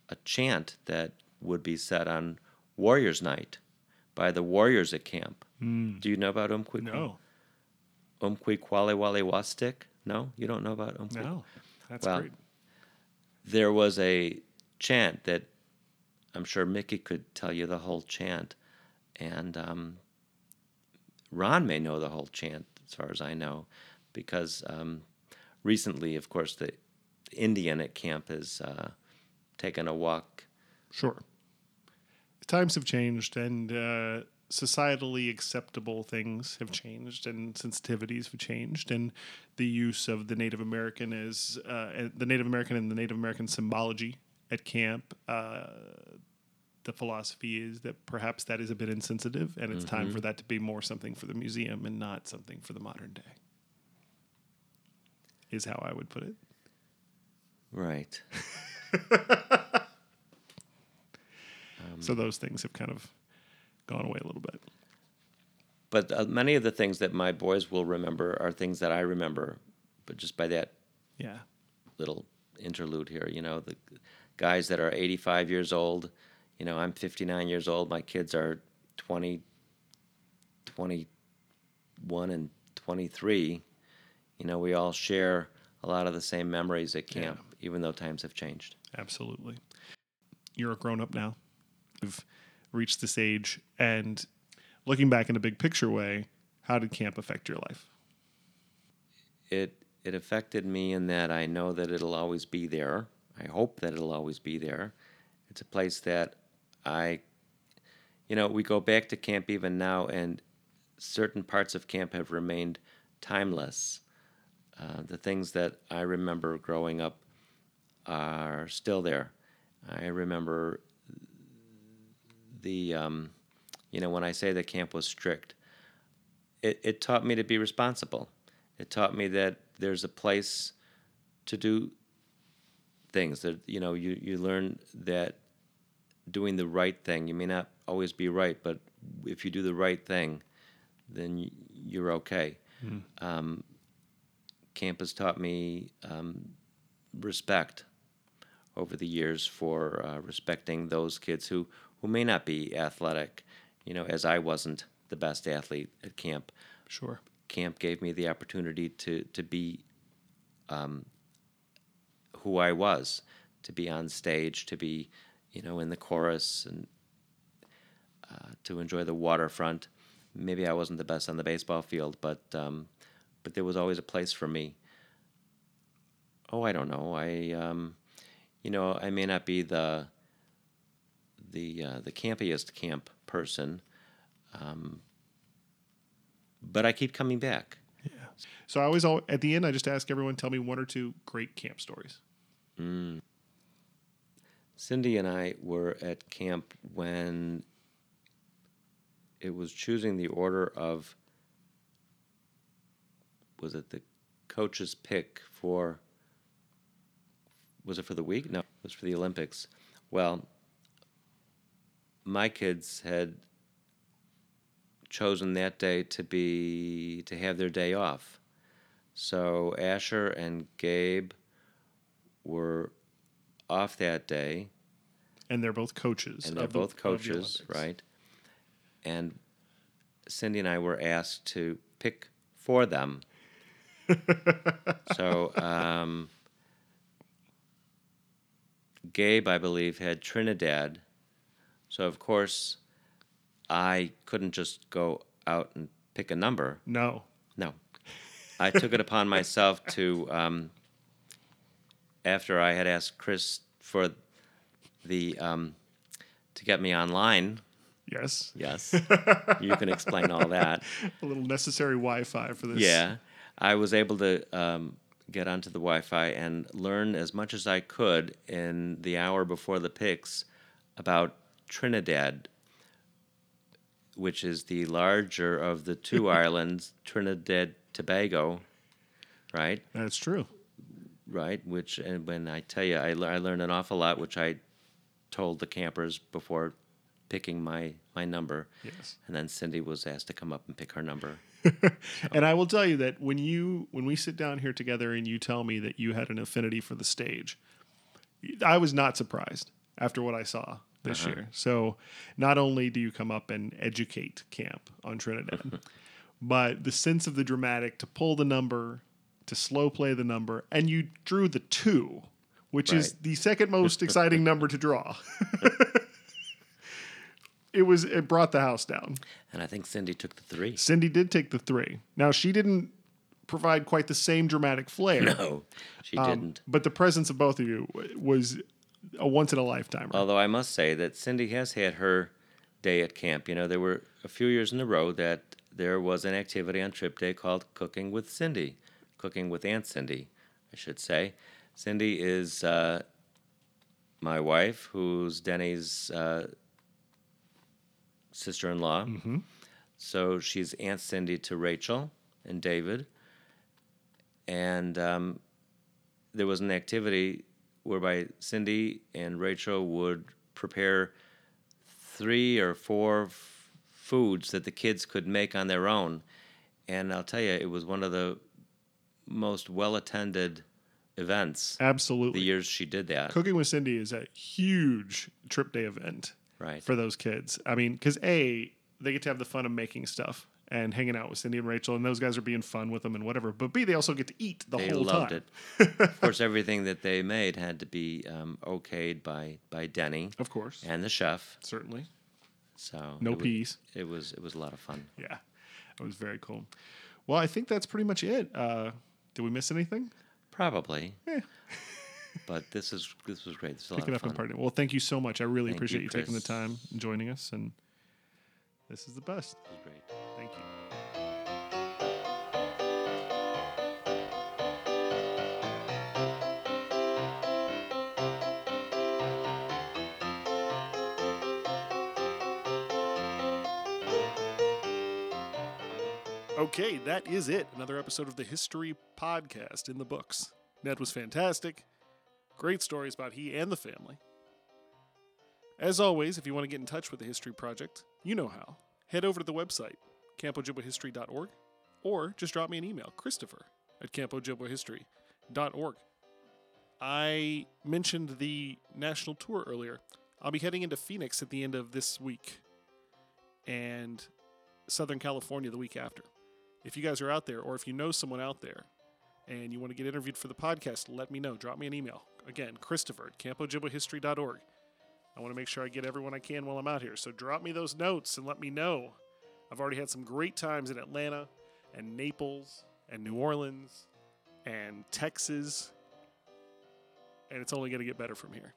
a chant that would be said on Warriors Night by the warriors at camp. Hmm. Do you know about Umquikwa? No, Umquikwale Wale Wastik? No, you don't know about Umquik. no, that's Well, great. There was a chant that I'm sure Mickey could tell you the whole chant, and um, Ron may know the whole chant as far as I know, because um, recently, of course, the Indian at camp has uh, taken a walk. Sure. Times have changed, and uh, societally acceptable things have changed, and sensitivities have changed, and the use of the Native American as uh, the Native American and the Native American symbology at camp. Uh, the philosophy is that perhaps that is a bit insensitive, and it's time for that to be more something for the museum and not something for the modern day. Is how I would put it. Right. so those things have kind of gone away a little bit. But uh, many of the things that my boys will remember are things that I remember, but just by that Yeah. little interlude here. You know, the guys that are 85 years old, you know, I'm 59 years old. My kids are 20, 21, and 23. You know, we all share a lot of the same memories at camp, even though times have changed. Absolutely. You're a grown up now. You've reached this age. And looking back in a big picture way, how did camp affect your life? It it affected me in that I know that it'll always be there. I hope that it'll always be there. It's a place that I, you know, we go back to camp even now, and certain parts of camp have remained timeless. Uh, the things that I remember growing up are still there. I remember the, um, you know, when I say the camp was strict, it, it taught me to be responsible. It taught me that there's a place to do things that you know you, you learn that doing the right thing you may not always be right but if you do the right thing then you're okay. Um, camp has taught me um, respect over the years for uh, respecting those kids who, who may not be athletic you know as i wasn't the best athlete at camp. Sure. camp gave me the opportunity to to be um, who I was, to be on stage, to be, you know, in the chorus, and uh, to enjoy the waterfront. Maybe I wasn't the best on the baseball field, but um, but there was always a place for me. Oh, I don't know. I, um, you know, I may not be the the uh, the campiest camp person, um, but I keep coming back. Yeah. So I always, at the end, I just ask everyone, tell me one or two great camp stories. Mm. Cindy and I were at camp when it was choosing the order of was it the coach's pick for was it for the week? No, it was for the Olympics. Well, my kids had chosen that day to be to have their day off. So Asher and Gabe were off that day And they're both coaches. and they're both the coaches, right? And Cindy and I were asked to pick for them. so um, Gabe, I believe, had Trinidad. So of course, I couldn't just go out and pick a number. No. No. I took it upon myself to, um, after I had asked Chris for the, um, to get me online. Yes. Yes. you can explain all that. A little necessary Wi Fi for this. Yeah. I was able to um, get onto the Wi Fi and learn as much as I could in the hour before the picks about Trinidad, which is the larger of the two islands, Trinidad Tobago, right? That's true. Right. Which, and when I tell you, I, I learned an awful lot, which I told the campers before picking my, my number. Yes. And then Cindy was asked to come up and pick her number. And I will tell you that when you when we sit down here together and you tell me that you had an affinity for the stage, I was not surprised after what I saw this Uh-huh. year. So not only do you come up and educate camp on Trinidad, but the sense of the dramatic to pull the number, to slow play the number, and you drew the two, which is the second most exciting number to draw. it was it brought the house down. And I think Cindy took the three. Cindy did take the three. Now she didn't provide quite the same dramatic flair, No, she um, didn't. but the presence of both of you was a once in a lifetime. Although I must say that Cindy has had her day at camp. You know, there were a few years in a row that there was an activity on trip day called Cooking with Cindy, Cooking with Aunt Cindy, I should say. Cindy is uh, my wife, who's Denny's uh, sister in law. So she's Aunt Cindy to Rachel and David. And um, there was an activity whereby Cindy and Rachel would prepare three or four f- foods that the kids could make on their own. And I'll tell you, it was one of the most well attended events Absolutely. the years she did that. Cooking with Cindy is a huge trip day event Right. for those kids. I mean, because A, they get to have the fun of making stuff and hanging out with Cindy and Rachel, and those guys are being fun with them and whatever. But B, they also get to eat the they whole loved time. it. of course, everything that they made had to be um, okayed by, by Denny Of course. and the chef. Certainly. So No it peas. It was it was a lot of fun. Yeah. It was very cool. Well, I think that's pretty much it. Uh, did we miss anything? Probably. Eh. But this is this was great. This is a lot of up and fun. party. Well, thank you so much. I really Thank appreciate you, you, taking the time and joining us. And this is the best. This was great. Okay, that is it. Another episode of the History Podcast in the books. Ned was fantastic. Great stories about he and the family. As always, if you want to get in touch with the History Project, you know how. Head over to the website, campojibwahistory.org, or just drop me an email, Christopher at campojibwahistory.org. I mentioned the national tour earlier. I'll be heading into Phoenix at the end of this week and Southern California the week after. If you guys are out there, or if you know someone out there and you want to get interviewed for the podcast, let me know. Drop me an email. Again, Christopher at campojibwahistory.org. I want to make sure I get everyone I can while I'm out here. So drop me those notes and let me know. I've already had some great times in Atlanta and Naples and New Orleans and Texas. And it's only going to get better from here.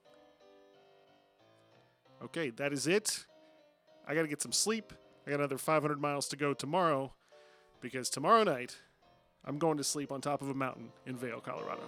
Okay, that is it. I got to get some sleep. I got another 500 miles to go tomorrow because tomorrow night I'm going to sleep on top of a mountain in Vail, Colorado.